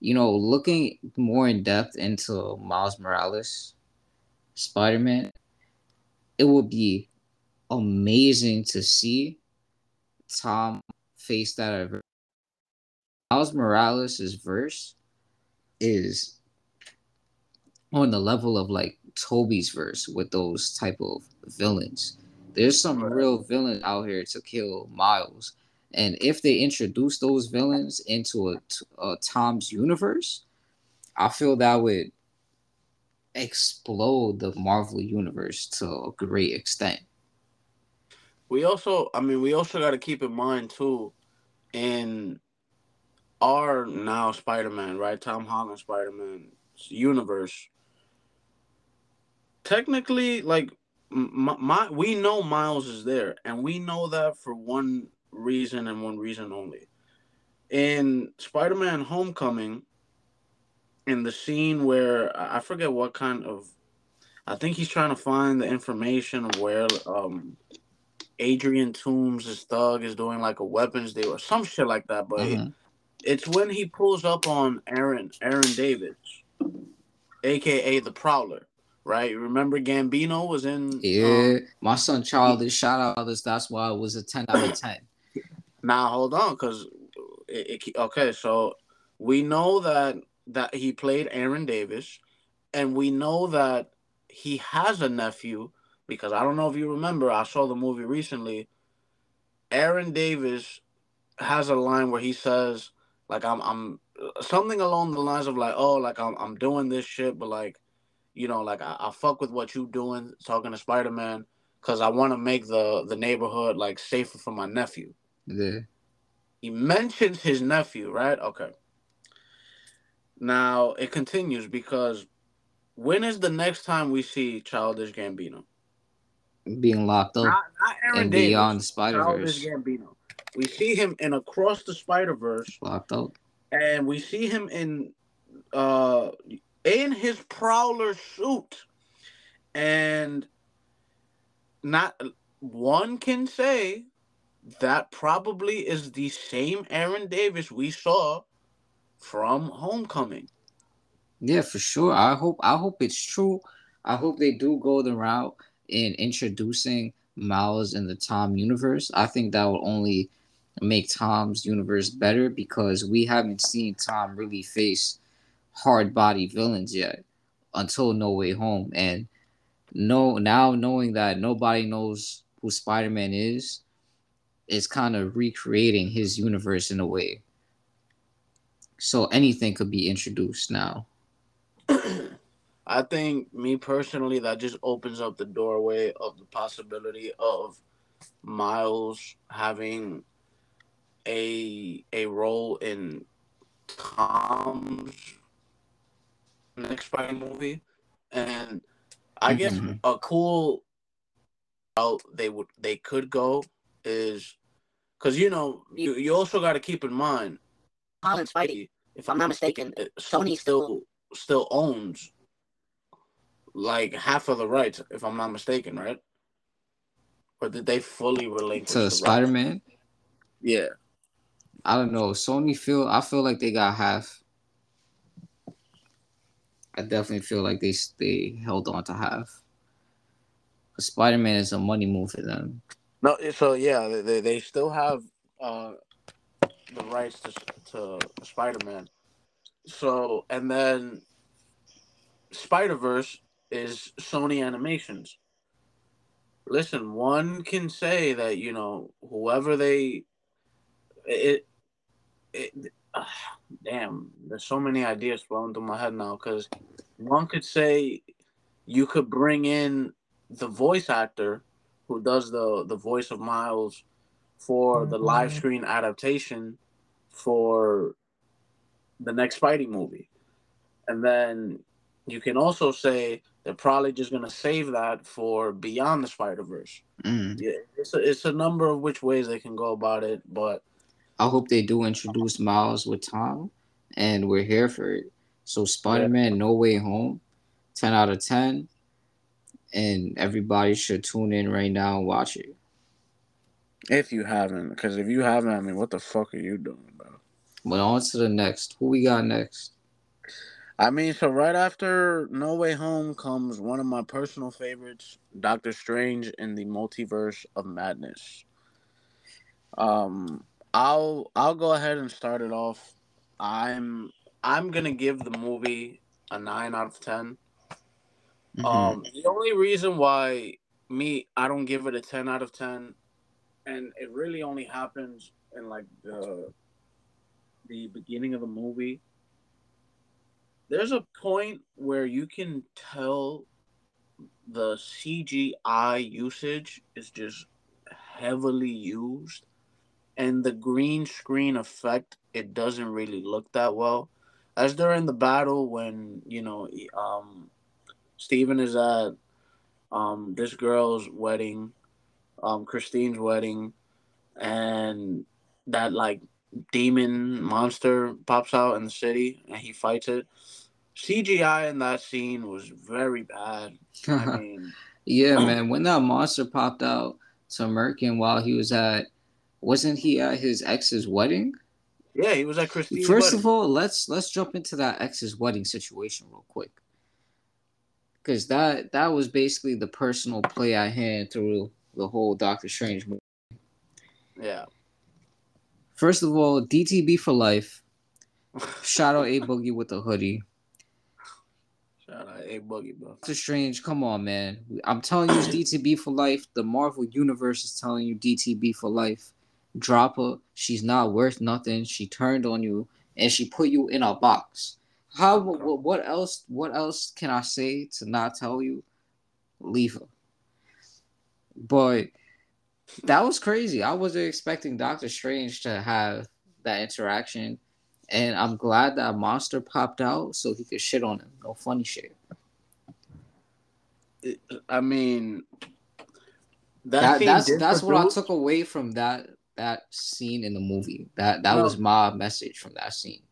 you know, looking more in depth into Miles Morales, Spider Man, it would be amazing to see Tom face that. Miles Morales' verse is on the level of like Tobey's verse with those type of villains. There's some real villains out here to kill Miles and if they introduce those villains into a, a Tom's universe, I feel that would explode the Marvel universe to a great extent. We also, I mean, we also got to keep in mind too, in our now Spider-Man, right? Tom Holland Spider-Man universe. Technically, like my, my, we know Miles is there, and we know that for one reason and one reason only. In Spider-Man: Homecoming, in the scene where I forget what kind of, I think he's trying to find the information of where um Adrian Toomes' thug is doing like a weapons deal or some shit like that. But mm-hmm. it's when he pulls up on Aaron Aaron Davis, aka the Prowler. Right, remember Gambino was in. Yeah, um, my son Childish. Shout out others. That's why it was a ten out of ten. Now hold on, because it, it, okay, so we know that that he played Aaron Davis, and we know that he has a nephew because I don't know if you remember, I saw the movie recently. Aaron Davis has a line where he says, like, I'm, I'm something along the lines of like, oh, like I'm, I'm doing this shit, but like, you know, like I, I fuck with what you doing, talking to Spider Man, because I want to make the the neighborhood like safer for my nephew. Yeah. He mentions his nephew, right? Okay. Now it continues because when is the next time we see Childish Gambino? being locked up not, not and Davis, beyond Spider Verse. We see him in Across the Spider Verse, locked up, and we see him in uh in his Prowler suit, and not one can say that probably is the same Aaron Davis we saw from Homecoming. Yeah, for sure. I hope I hope it's true. I hope they do go the route in introducing Miles in the Tom universe, I think that will only make Tom's universe better because we haven't seen Tom really face hard body villains yet until No Way Home. And no now knowing that nobody knows who Spider-Man is, is kind of recreating his universe in a way. So anything could be introduced now. I think me personally that just opens up the doorway of the possibility of Miles having a a role in Tom's next Spider movie, and I guess mm-hmm. a cool route they would they could go is because you know you, you also got to keep in mind Holland Spidey, if I'm not mistaken, Sony still still owns like half of the rights, if I'm not mistaken, right? Or did they fully relinquish to Spider Man? Yeah, I don't know. Sony feel I feel like they got half. I definitely feel like they they held on to half. Spider Man is a money move for them. No, so yeah, they they still have uh the rights to to Spider Man. So and then Spider Verse is Sony Animations. Listen, one can say that you know whoever they it it uh, damn there's so many ideas flowing through my head now because one could say you could bring in the voice actor who does the the voice of Miles for the live mm-hmm. screen adaptation for the next Spidey movie. And then you can also say they're probably just gonna save that for beyond the Spider Verse. Mm. Yeah, it's a, it's a number of which ways they can go about it, but I hope they do introduce Miles with Tom, and we're here for it. So Spider Man, yeah. No Way Home, ten out of ten, and everybody should tune in right now and watch it. If you haven't, because if you haven't, I mean, what the fuck are you doing, bro? But on to the next. Who we got next? I mean, so right after No Way Home comes one of my personal favorites, Doctor Strange in the Multiverse of Madness. Um, I'll I'll go ahead and start it off. I'm I'm gonna give the movie a nine out of 10 mm-hmm. Um, the only reason why me I don't give it a ten out of ten, and it really only happens in like the the beginning of the movie there's a point where you can tell the CGI usage is just heavily used and the green screen effect it doesn't really look that well as during the battle when you know um Stephen is at um this girl's wedding um Christine's wedding and that like demon monster pops out in the city and he fights it CGI in that scene was very bad I mean yeah, man. When that monster popped out to Merkin while he was at, wasn't he at his ex's wedding? yeah he was at Christine's First wedding. of all, let's let's jump into that ex's wedding situation real quick, because that that was basically the personal play I had through the whole Doctor Strange movie. yeah First of all, DTB for life. Shout out A Boogie with the hoodie. Shout out A Boogie, bro. Doctor Strange, come on, man. I'm telling you, it's DTB for life. The Marvel Universe is telling you DTB for life. Drop her. She's not worth nothing. She turned on you and she put you in a box. How? What, what else? What else can I say to not tell you? Leave her. But that was crazy. I wasn't expecting Doctor Strange to have that interaction. And I'm glad that monster popped out so he could shit on him. No funny shit. I mean, that, scene that's that's what I took away from that that scene in the movie. That that No. was my message from that scene.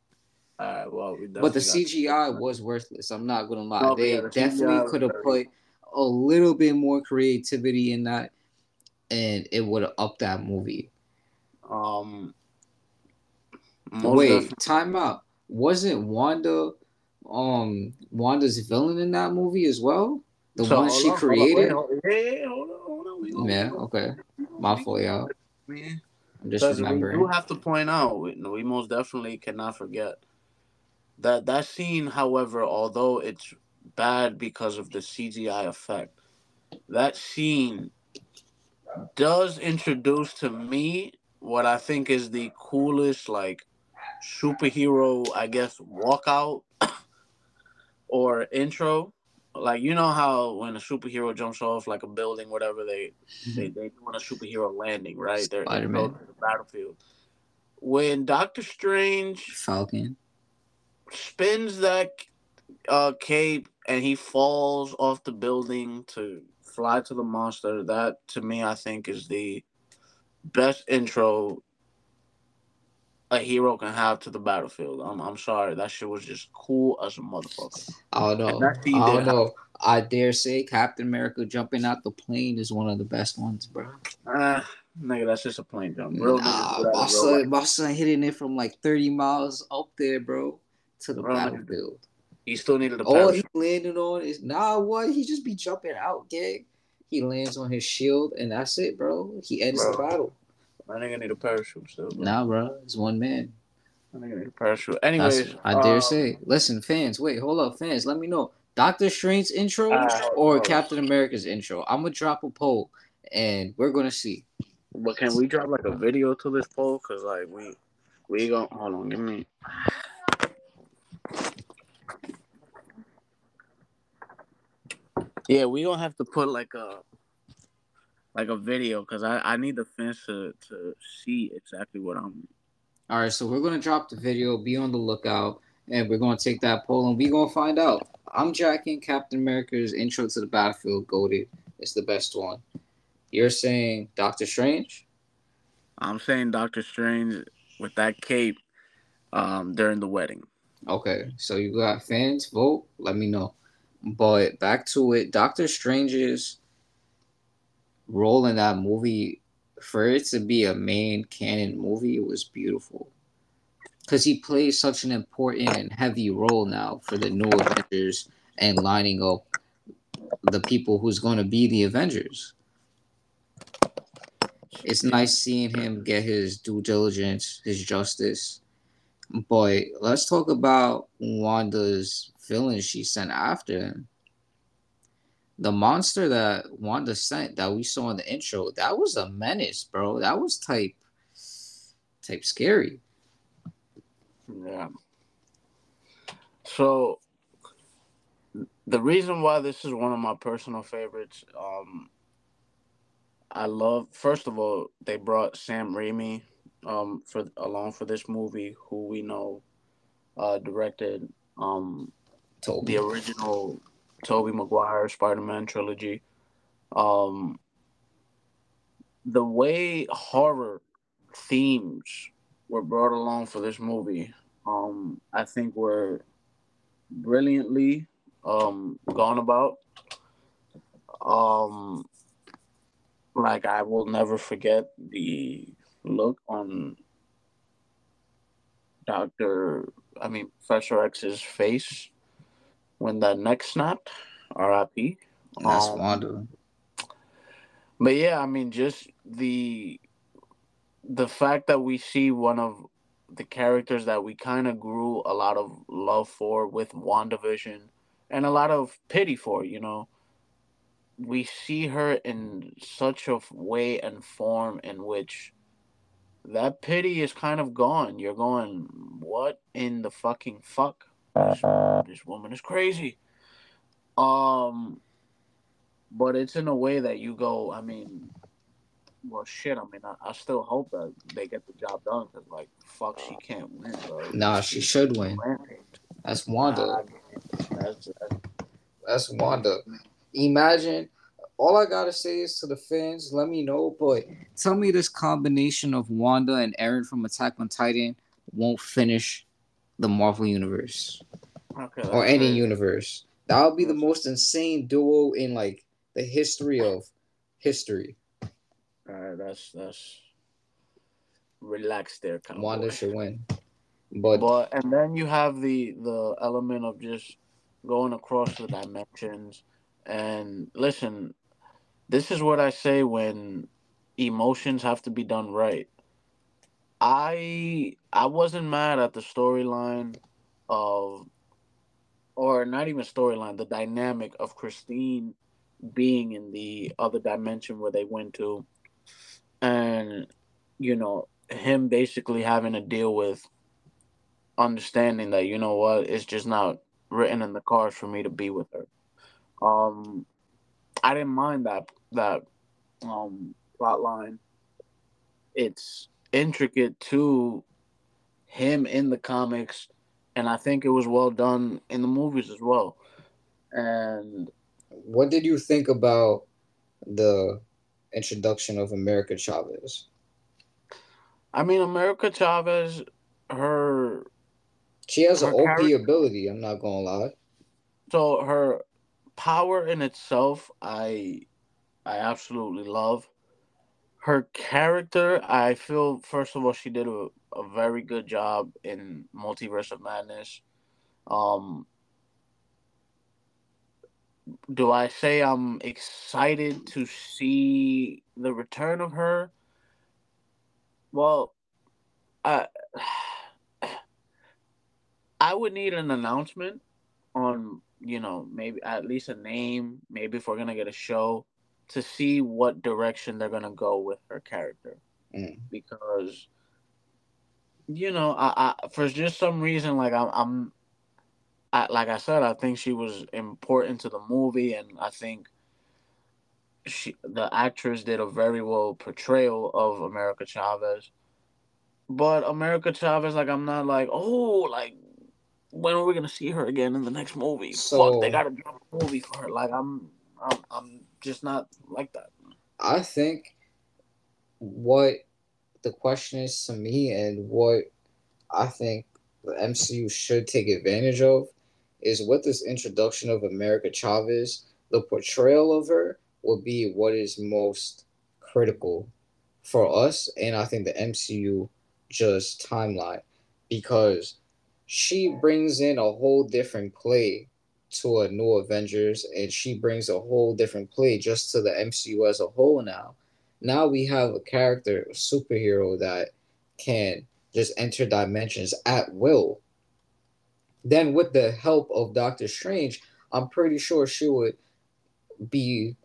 Well, we But the CGI was worthless. I'm not gonna lie. They yeah, the definitely could have put a little bit more creativity in that, and it would have upped that movie. um. Wait, definitely- time out. Wasn't Wanda, um, Wanda's villain in that movie as well? The So, one she on, hold on, created. wait, hold on. Hold on, hold on. We gonna- Yeah. Okay. My fault, y'all. man. I'm just Because we remembering. do have to point out, we most definitely cannot forget that that scene. However, although it's bad because of the CGI effect, that scene does introduce to me what I think is the coolest, like superhero, I guess, walkout or intro. Like you know how when a superhero jumps off like a building, whatever they they mm-hmm. they doing a superhero landing, right? They're, they're Spider-Man. going to the battlefield. When Doctor Strange Falcon. Spins that uh, cape and he falls off the building to fly to the monster, that to me I think is the best intro a hero can have to the battlefield. I'm I'm sorry, that shit was just cool as a motherfucker. I don't know. And that scene I did don't know. I dare say Captain America jumping out the plane is one of the best ones, bro. Ah, nigga, that's just a plane jump. Real Nah, my son, my son hitting it from like 30 miles up there, bro, to the Bro, battlefield. He still needed a All he parachute. landed on is nah. What? He just be jumping out, gang. He lands on his shield, and that's it, bro. He ends the Bro. battle. That nigga need a parachute still. Bro. Nah, bro, it's one man. That nigga need a parachute. That's, Anyways, I dare uh, say. Listen, fans, wait, hold up, fans. Let me know. Doctor Strange's intro Uh, or on. Captain America's intro? I'm gonna drop a poll, and we're gonna see. But can we drop like a video to this poll? Cause like we we gonna hold on, give me. Yeah, we gonna have to put like a like a video because I I need the fans to to see exactly what I'm. All right, so we're gonna drop the video. Be on the lookout, and we're gonna take that poll, and we gonna find out. I'm jacking Captain America's intro to the battlefield. Goaded. It's the best one. You're saying Doctor Strange? I'm saying Doctor Strange with that cape um during the wedding. Okay, so you got fans vote. Let me know. But back to it, Doctor Strange's role in that movie, for it to be a main canon movie, it was beautiful. Because he plays such an important and heavy role now for the new Avengers and lining up the people who's going to be the Avengers. It's nice seeing him get his due diligence, his justice. But let's talk about Wanda's villain she sent after him. The monster that Wanda sent that we saw in the intro, that was a menace, bro. That was type type scary. Yeah. So the reason why this is one of my personal favorites, um, I love. First of all, they brought Sam Raimi, um, for along for this movie, who we know, uh, directed, um, Tobey. the original Tobey Maguire Spider-Man trilogy. Um, the way horror themes were brought along for this movie, um, I think were brilliantly um, gone about. Um, like I will never forget the look on Doctor, I mean Professor X's face when that neck snapped. R.I.P. That's Um, Wanda. But yeah, I mean, just the the fact that we see one of the characters that we kind of grew a lot of love for with WandaVision and a lot of pity for, you know. We see her in such a way and form in which that pity is kind of gone. You're going, what in the fucking fuck? This, this woman is crazy. Um, but it's in a way that you go. I mean, well, shit. I mean, I, I still hope that they get the job done because, like, fuck, she can't win, bro. Nah, she should win. Rampage. That's Wanda. That's, that's, That's Wanda. Imagine. All I gotta say is to the fans, let me know, but tell me this combination of Wanda and Eren from Attack on Titan won't finish the Marvel universe okay, or any crazy. universe. That would be the most insane duo in like the history of history. All right, that's that's relax there, kind of. Wanda should win, but, but and then you have the the element of just going across the dimensions and listen this is what i say when emotions have to be done right i i wasn't mad at the storyline of or not even storyline the dynamic of christine being in the other dimension where they went to. And you know him basically having to deal with understanding that you know what it's just not written in the cards for me to be with her. Um i didn't mind that that um plot line. It's intricate to him in the comics and i think it was well done in the movies as well and what did you think about the introduction of America Chavez? i mean america chavez her She has an OP character- ability. I'm not gonna lie. so her power in itself i i absolutely love her character i feel first of all she did a, a very good job in multiverse of madness. Um do i say i'm excited to see the return of her? Well i i would need an announcement on you know maybe at least a name maybe if we're gonna get a show to see what direction they're gonna go with her character Mm. because you know I, I for just some reason like I'm, I'm I, like I said I think she was important to the movie and I think she the actress did a very well portrayal of America Chavez but America Chavez like I'm not like oh like when are we gonna see her again in the next movie? So- Fuck, they gotta drop a movie for her. Like I'm, I'm, I'm just not like that. I think what the question is to me and what I think the MCU should take advantage of is with this introduction of America Chavez, the portrayal of her will be what is most critical for us and I think the MCU just timeline because she brings in a whole different play to a new Avengers and she brings a whole different play just to the MCU as a whole now. Now we have a character, a superhero that can just enter dimensions at will. Then with the help of Doctor Strange, I'm pretty sure she would be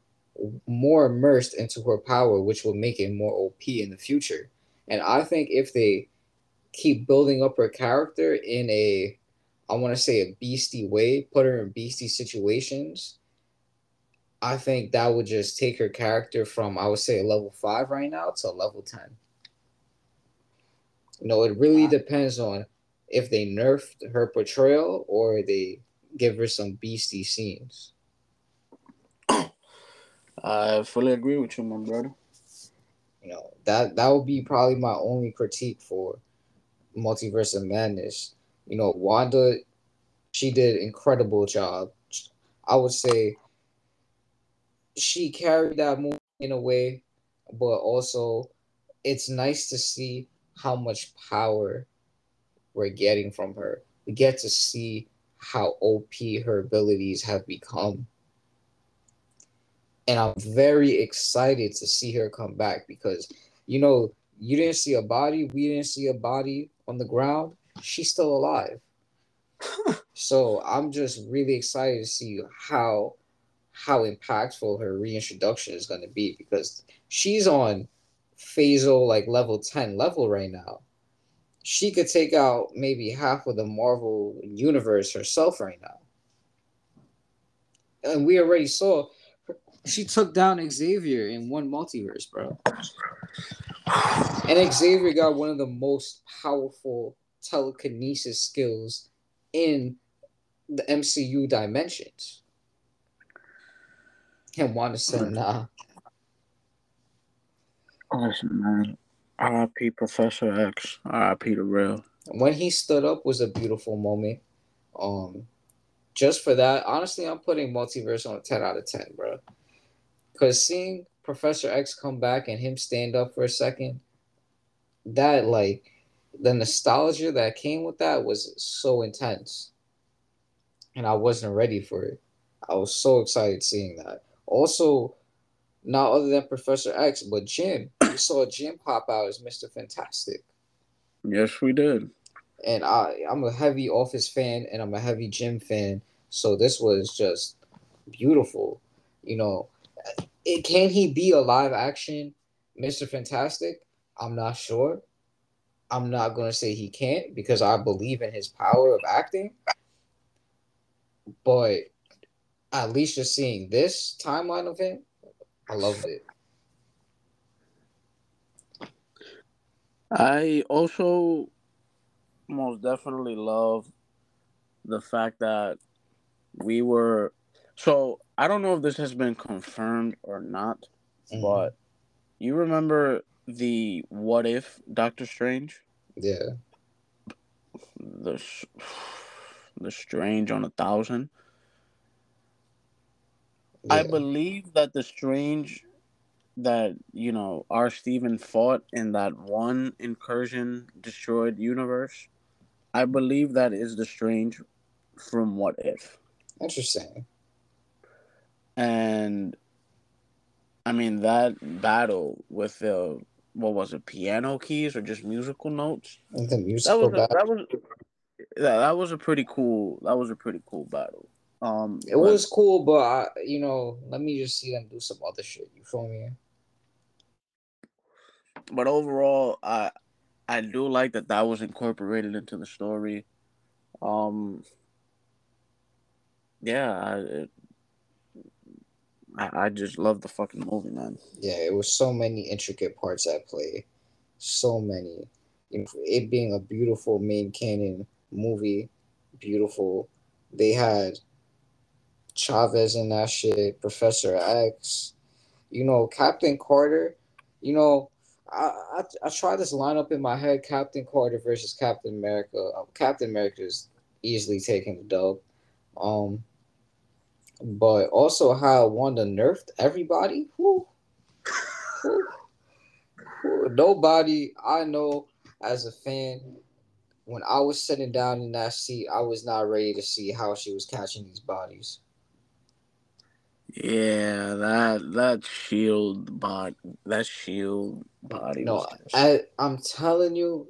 more immersed into her power, which will make it more OP in the future. And I think if they keep building up her character in a I want to say a beastie way, put her in beastie situations, I think that would just take her character from I would say a level five right now to a level ten. You know, it really depends on if they nerfed her portrayal or they give her some beastie scenes. I fully agree with you, my brother. You know, that that would be probably my only critique for Multiverse of Madness. You know, Wanda, she did incredible job. I would say she carried that movie in a way, but also it's nice to see how much power we're getting from her. We get to see how OP her abilities have become. And I'm very excited to see her come back because, you know, you didn't see a body, we didn't see a body on the ground. She's still alive. so I'm just really excited to see how how impactful her reintroduction is going to be because she's on phasal like level 10 level right now. She could take out maybe half of the marvel universe herself right now. And we already saw she took down xavier in one multiverse bro. And xavier got one of the most powerful telekinesis skills in the mcu dimensions and Wanda said, nah. Listen, man. R.I.P. Professor X. R.I.P. the real. When he stood up was a beautiful moment. Um, just for that, honestly, I'm putting Multiverse on a 10 out of 10, bro. Because seeing Professor X come back and him stand up for a second, that, like, the nostalgia that came with that was so intense. And I wasn't ready for it. I was so excited seeing that. Also, not other than Professor X, but Jim. We saw Jim pop out as Mr. Fantastic. Yes, we did. And I, I'm a heavy Office fan, and I'm a heavy Jim fan. So this was just beautiful. You know, it, can he be a live action Mr. Fantastic? I'm not sure. I'm not gonna say he can't because I believe in his power of acting. But at least just seeing this timeline of him, I loved it. I also most definitely love the fact that we were so I don't know if this has been confirmed or not, mm-hmm. but you remember the what if Doctor Strange? Yeah. The the Strange on a thousand. Yeah. I believe that the strange that you know our Stephen fought in that one incursion destroyed universe. I believe that is the strange from What If. Interesting. And I mean that battle with the what was it, piano keys or just musical notes? The musical that was a, that was that, that was a pretty cool that was a pretty cool battle. Um, it but, was cool, but I, you know, let me just see them do some other shit. You feel me? But overall, I I do like that that was incorporated into the story. Um, yeah, I, it, I, I just love the fucking movie, man. Yeah, it was so many intricate parts at play, so many. It being a beautiful main canon movie, beautiful. They had Chavez and that shit, Professor X, you know, Captain Carter. You know, I, I, I try this lineup in my head: Captain Carter versus Captain America. Captain America is easily taking the dub. Um, but also how Wanda nerfed everybody. Whew. Whew. Nobody I know as a fan when I was sitting down in that seat, I was not ready to see how she was catching these bodies. Yeah, that that shield body, that shield body. No, I, I'm telling you,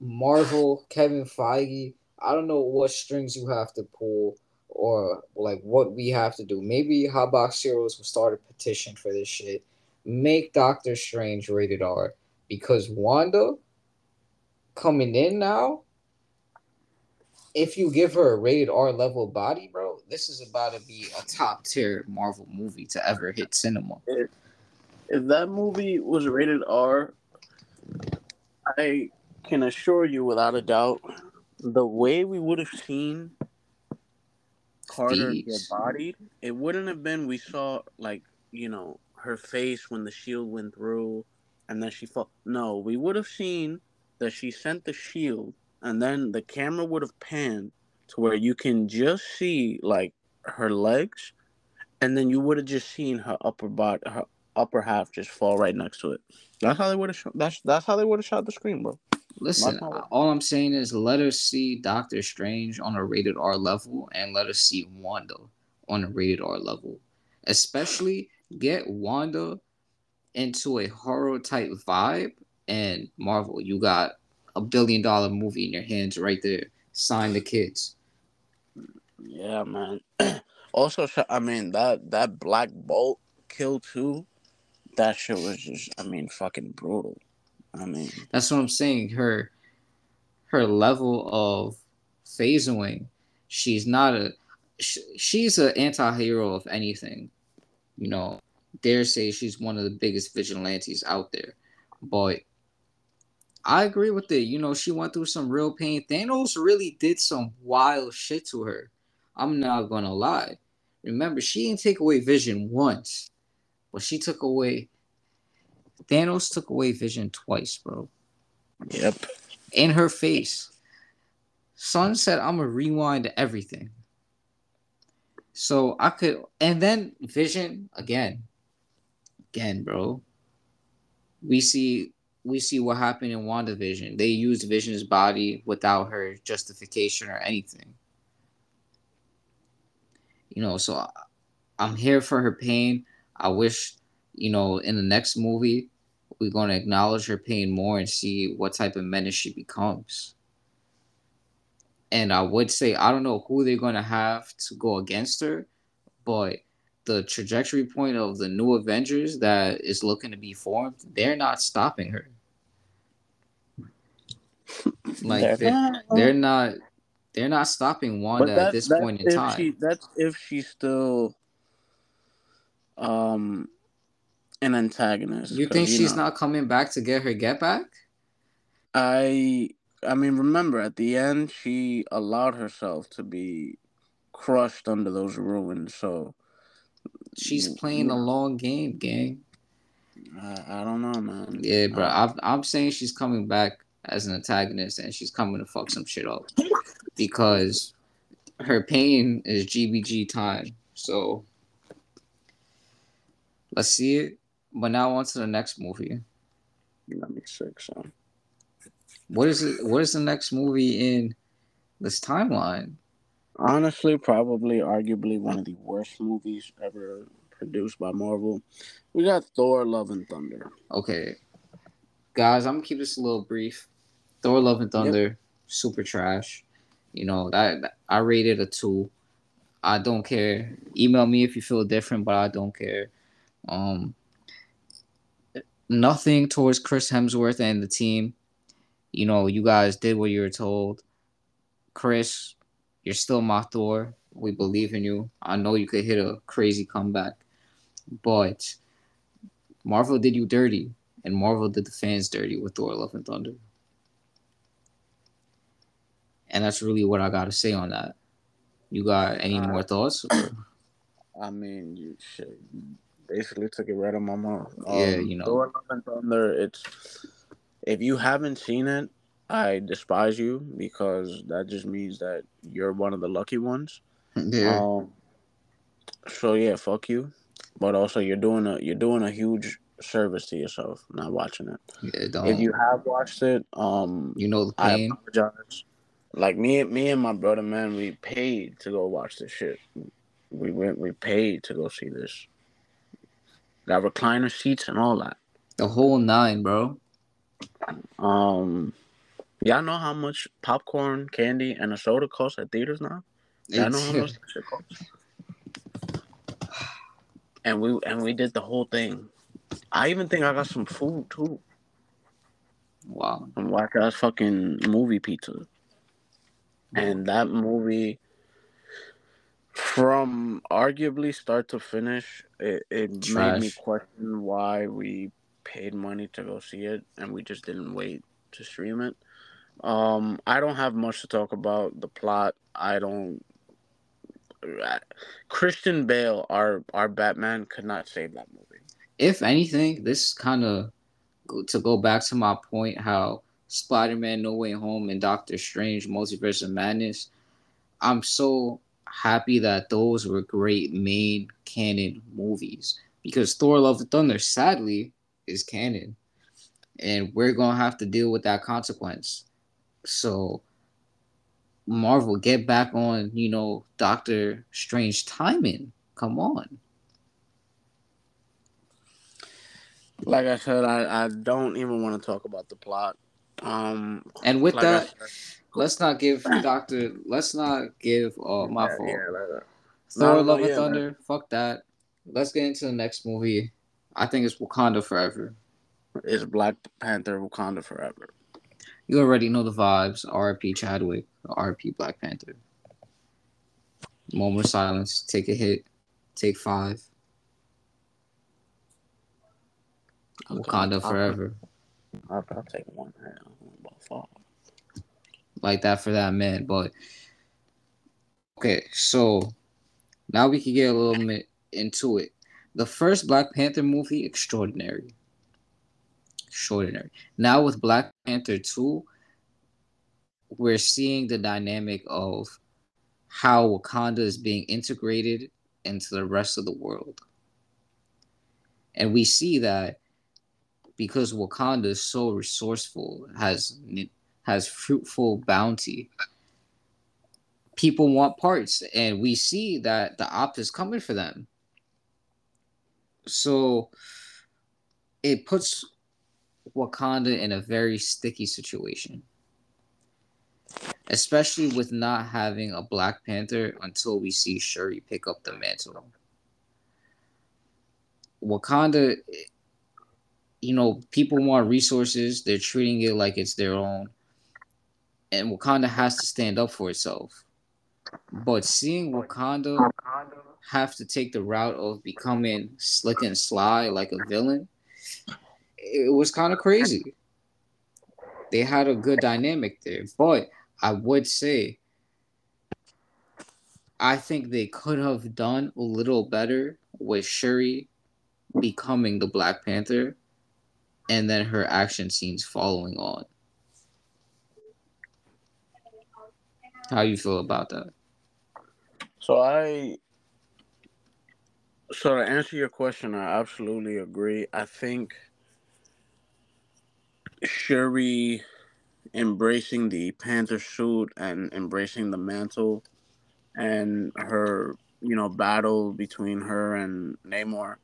Marvel, Kevin Feige. I don't know what strings you have to pull or like what we have to do. Maybe Hotbox Heroes will start a petition for this shit. Make Doctor Strange rated R because Wanda coming in now. if you give her a rated R level body, bro, this is about to be a top tier Marvel movie to ever hit cinema. If, if that movie was rated R, I can assure you without a doubt, the way we would have seen Carter get bodied, it wouldn't have been we saw like, you know, her face when the shield went through and then she fell. No, we would have seen that she sent the shield and then the camera would have panned to where you can just see like her legs and then you would have just seen her upper body her upper half just fall right next to it. That's how they would have shot that's that's how they would have shot the screen, bro. Listen, all I'm saying is let us see Doctor Strange on a rated R level and let us see Wanda on a rated R level. Especially get Wanda into a horror type vibe and Marvel, you got a billion dollar movie in your hands right there. Sign the kids. Yeah, man. also, I mean that that Black Bolt kill too. That shit was just, I mean, fucking brutal. I mean, That's what I'm saying. Her her level of phasing, she's not a sh- she's an anti-hero of anything. You know, dare say she's one of the biggest vigilantes out there. But I agree with it. You know, she went through some real pain. Thanos really did some wild shit to her. I'm not gonna lie. Remember, she didn't take away Vision once, but she took away. Thanos took away Vision twice, bro yep. in her face. Son said, I'm gonna rewind everything. So I could, and then Vision again, again, bro. We see, we see what happened in WandaVision. They used Vision's body without her justification or anything. You know, so I- I'm here for her pain. I wish, you know, in the next movie, we're going to acknowledge her pain more and see what type of menace she becomes. And I would say I don't know who they're going to have to go against her, but the trajectory point of the new Avengers that is looking to be formed, they're not stopping her. Like they're, they're not they're not stopping Wanda at this point in time. She, that's if she's still um an antagonist. You think she's know, not coming back to get her get back? I I mean, remember at the end she allowed herself to be crushed under those ruins. So She's playing a long game, gang. I, I don't know, man. Yeah, bro. I'm I'm saying she's coming back as an antagonist and she's coming to fuck some shit up because her pain is GBG time. So let's see it. But now on to the next movie. let me see. So What is it? What is the next movie in this timeline? honestly, probably, arguably one of the worst movies ever produced by Marvel. We got Thor: Love and Thunder. Okay, guys, I'm gonna keep this a little brief. Thor: Love and Thunder, super trash. You know that I rated a two. I don't care. Email me if you feel different, but I don't care. Um, nothing towards Chris Hemsworth and the team. You know, you guys did what you were told. Chris, you're still my Thor. We believe in you. I know you could hit a crazy comeback, but Marvel did you dirty, and Marvel did the fans dirty with Thor: Love and Thunder. And that's really what I got to say on that. You got any Uh, more thoughts? I mean, you you basically took it right on my mouth. Yeah, Um, you know. Thor: Love and Thunder. It's if you haven't seen it, I despise you because that just means that you're one of the lucky ones. yeah. Um, so yeah, fuck you. But also, you're doing a you're doing a huge service to yourself not watching it. yeah, don't. If you have watched it, um, you know the pain. I apologize. Like me, me and my brother, man, we paid to go watch this shit. We went, we paid to go see this. Got recliner seats and all that. The whole nine, bro. Um, y'all know how much popcorn, candy, and a soda cost at theaters now. Y'all know how much that shit costs. And we and we did the whole thing. I even think I got some food too. wow. Some whack ass fucking movie pizza. and that movie from arguably start to finish it, it made me question why we paid money to go see it and we just didn't wait to stream it. Um i don't have much to talk about the plot. I don't christian bale our our batman could not save that movie. If anything, this kind of to go back to my point how Spider-Man No Way Home and Doctor Strange Multiverse of Madness, I'm so happy that those were great main canon movies because Thor Love and Thunder sadly is canon and we're going to have to deal with that consequence. So Marvel get back on, you know, Doctor Strange timing. Come on. like i said i i don't even want to talk about the plot um And with like that, let's not give Doctor. Let's not give. Uh, my Yeah, fault. yeah, like. Thor: No, no, Love and yeah, Thunder. Fuck that. Let's get into the next movie. I think it's Wakanda Forever. It's Black Panther Wakanda Forever. You already know the vibes. R.P. Chadwick. R.P. Black Panther. Moment of silence. Take a hit. Take five. Wakanda I'll- Forever. I'll, I'll take one. I don't know five. Like that for that man. But okay, so now we can get a little bit into it. The first Black Panther movie, extraordinary, extraordinary. Now with Black Panther two, we're seeing the dynamic of how Wakanda is being integrated into the rest of the world, and we see that because Wakanda is so resourceful, has has fruitful bounty. People want parts, and we see that the op is coming for them. So it puts Wakanda in a very sticky situation, especially with not having a Black Panther until we see Shuri pick up the mantle. Wakanda, you know, people want resources, they're treating it like it's their own and Wakanda has to stand up for itself. But seeing Wakanda have to take the route of becoming slick and sly like a villain, it was kind of crazy. They had a good dynamic there, but I would say I think they could have done a little better with Shuri becoming the Black Panther and then her action scenes following on. How you feel about that? So I so to answer your question, I absolutely agree. I think Shuri embracing the Panther suit and embracing the mantle and her, you know, battle between her and Namor.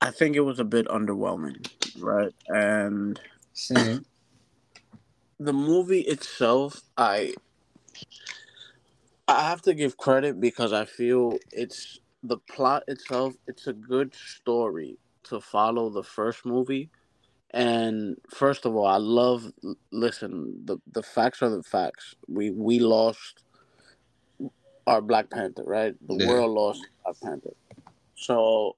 I think it was a bit underwhelming, right? And Same. the movie itself, I I have to give credit because I feel it's the plot itself. It's a good story to follow the first movie, and first of all, I love. Listen, the the facts are the facts. We we lost our Black Panther, right? The Yeah. world lost Black Panther. So,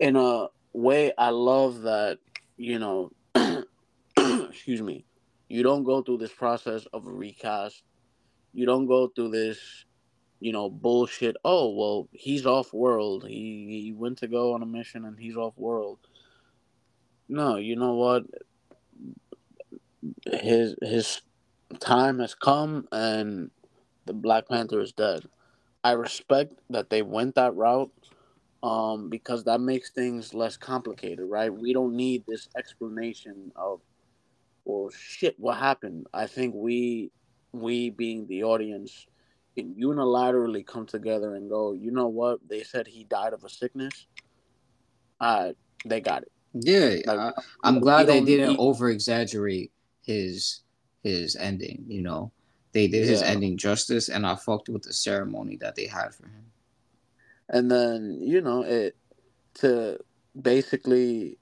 in a way, I love that. You know, excuse me. You don't go through this process of a recast you don't go through this you know bullshit oh well he's off world. He, he went to go on a mission and he's off world. No you know what? His his time has come and the black panther is dead. I respect that they went that route um because that makes things less complicated right? We don't need this explanation of well shit what happened? I think we we being the audience can unilaterally come together and go, you know what? They said he died of a sickness. Uh, they got it. Yeah, Like, I'm glad they didn't over exaggerate his his ending. You know, they did his ending justice, and I fucked with the ceremony that they had for him. And then you know it to basically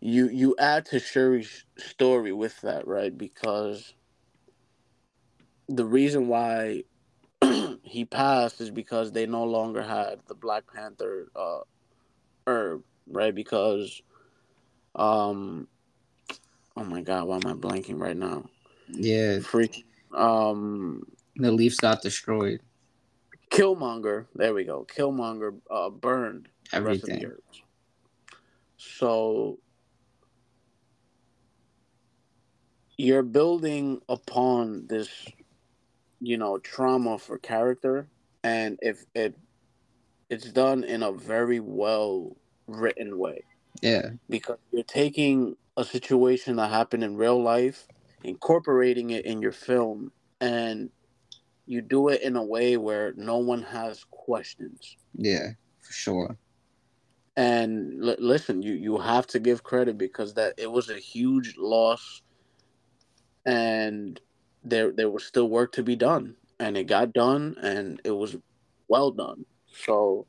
you you add to Shuri's story with that, right? Because the reason why he passed is because they no longer had the Black Panther uh, herb, right? Because, um, oh my God, why am I blanking right now? Yeah, Freak, um, the Leafs got destroyed. Killmonger. There we go. Killmonger uh, burned the rest of the Everything. herbs. So you're building upon this, you know, trauma for character, and if it it's done in a very well written way Yeah, because you're taking a situation that happened in real life, incorporating it in your film, and you do it in a way where no one has questions. yeah, for sure. And l- listen, you you have to give credit because that it was a huge loss, and there there was still work to be done, and it got done, and it was well done. So,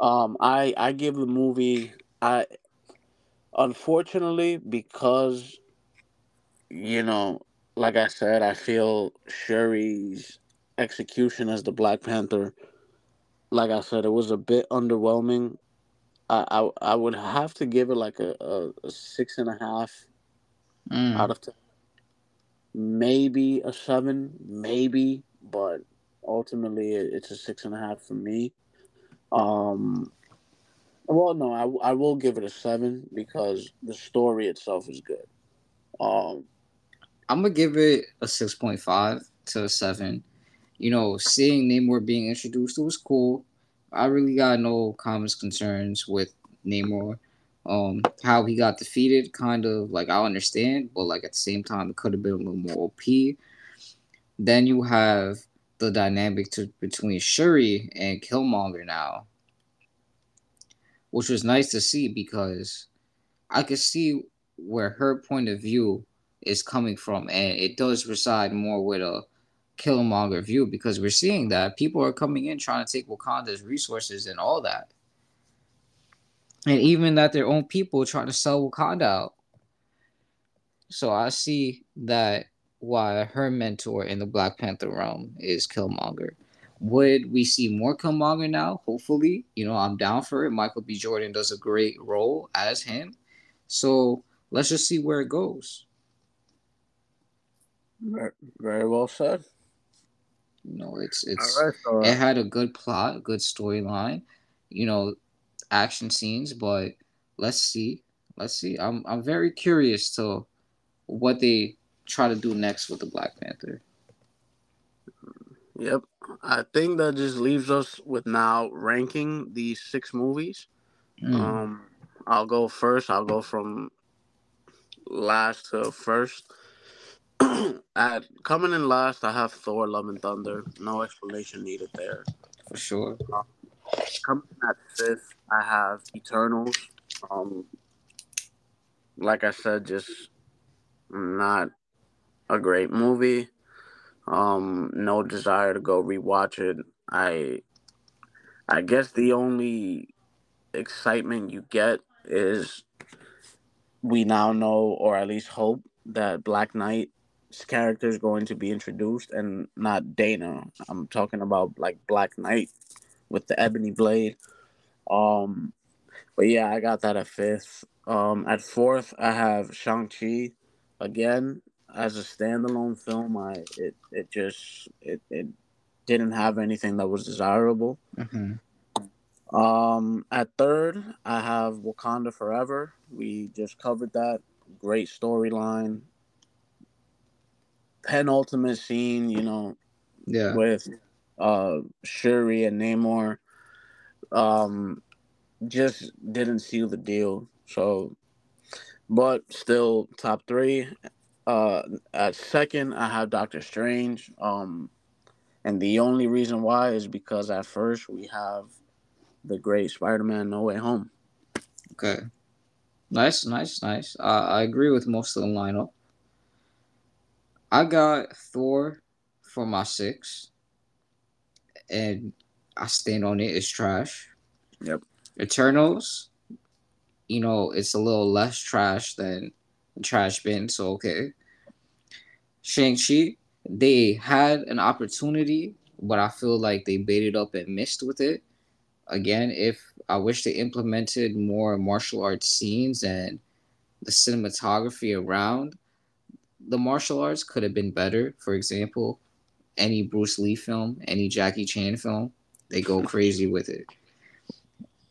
um, I I give the movie I unfortunately because you know like I said, I feel Shuri's execution as the Black Panther, like I said, it was a bit underwhelming. I I, I would have to give it like a, a, a six and a half Mm. out of ten. Maybe a seven, maybe, but ultimately it's a six and a half for me. Um, well, no, I, I will give it a seven because the story itself is good. Um, I'm gonna give it a six point five to a seven. You know, seeing Namor being introduced, it was cool. I really got no comments concerns with Namor. Um, how he got defeated, kind of like I understand, but like at the same time, it could have been a little more OP. Then you have the dynamic to, between Shuri and Killmonger now, which was nice to see because I could see where her point of view is coming from, and it does reside more with a Killmonger view because we're seeing that people are coming in trying to take Wakanda's resources and all that, and even that their own people trying to sell Wakanda out. So I see that why her mentor in the Black Panther realm is Killmonger. Would we see more Killmonger now? Hopefully, you know I'm down for it. Michael B. Jordan does a great role as him, so let's just see where it goes. very, well said. You know, it's it's right, so uh, it had a good plot, good storyline, you know, action scenes, but let's see. Let's see. I'm I'm very curious to what they try to do next with the Black Panther. Yep. I think that just leaves us with now ranking these six movies. Mm, Um, I'll go first. I'll go from last to first. At coming in last, I have Thor: Love and Thunder. No explanation needed there. for sure. Coming in at fifth, I have Eternals. Um, like I said, just not a great movie. Um, no desire to go rewatch it. I, I guess the only excitement you get is we now know, or at least hope, that Black Knight's character is going to be introduced, and not Dana. I'm talking about like Black Knight with the ebony blade. Um, but yeah, I got that at fifth. Um, at fourth, I have Shang Chi. Again, as a standalone film, I it it just it it didn't have anything that was desirable. hmm Um, at third, I have Wakanda Forever. We just covered that. Great storyline. Penultimate scene, you know, Yeah. with uh Shuri and Namor. Um, just didn't seal the deal. So, but still top three. Uh, at second, I have Doctor Strange. Um, and the only reason why is because at first we have the great Spider-Man No Way Home. Okay. Nice, nice, nice. Uh, I agree with most of the lineup. I got Thor for my six, and I stand on it. It's trash. Yep. Eternals, you know, it's a little less trash than trash bin, so okay. Shang-Chi, they had an opportunity, but I feel like they baited up and missed with it. Again, if I wish they implemented more martial arts scenes and the cinematography around the martial arts could have been better. For example, any Bruce Lee film, any Jackie Chan film, they go crazy with it.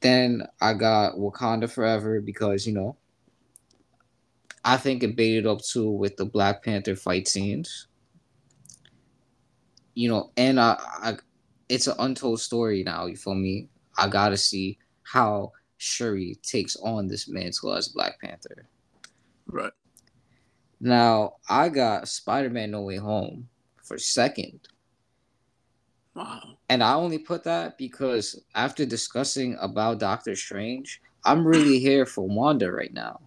Then I got Wakanda Forever because, you know, I think it baited up too with the Black Panther fight scenes. You know, and I, I it's an untold story now, you feel me? I gotta see how Shuri takes on this mantle as Black Panther. Right. Now I got Spider Man No Way Home for second. Wow. And I only put that because after discussing about Doctor Strange, I'm really here for Wanda right now.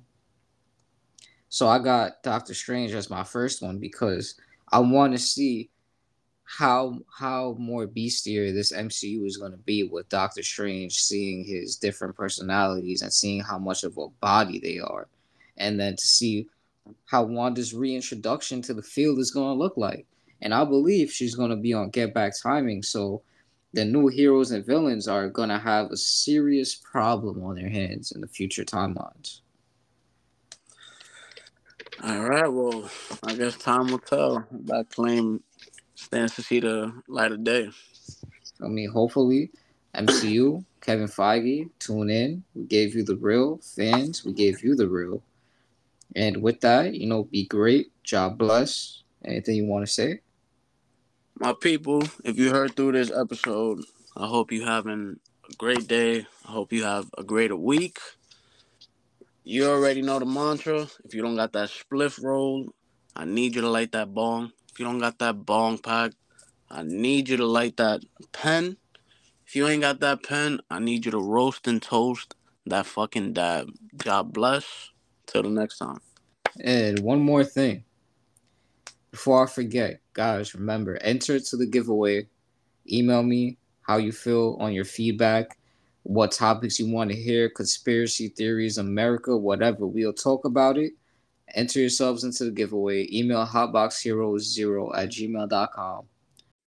So I got Doctor Strange as my first one because I want to see how how more beastier this MCU is going to be with Doctor Strange seeing his different personalities and seeing how much of a body they are and then to see how Wanda's reintroduction to the field is going to look like. And I believe she's going to be on Get Back timing. So the new heroes and villains are going to have a serious problem on their hands in the future timelines. All right. Well, I guess time will tell. That claim stands to see the light of day. I mean, hopefully, MCU, Kevin Feige, tune in. We gave you the real fans. We gave you the real. And with that, you know, be great. Jah bless. Anything you want to say? My people, if you heard through this episode, I hope you having a great day. I hope you have a greater week. You already know the mantra. If you don't got that spliff roll, I need you to light that bong. If you don't got that bong pack, I need you to light that pen. If you ain't got that pen, I need you to roast and toast that fucking dab. God bless. Till the next time. And one more thing. Before I forget, guys, remember, enter to the giveaway. Email me how you feel on your feedback, what topics you want to hear, conspiracy theories, America, whatever. We'll talk about it. Enter yourselves into the giveaway. Email hotboxheroes0 at gmail.com.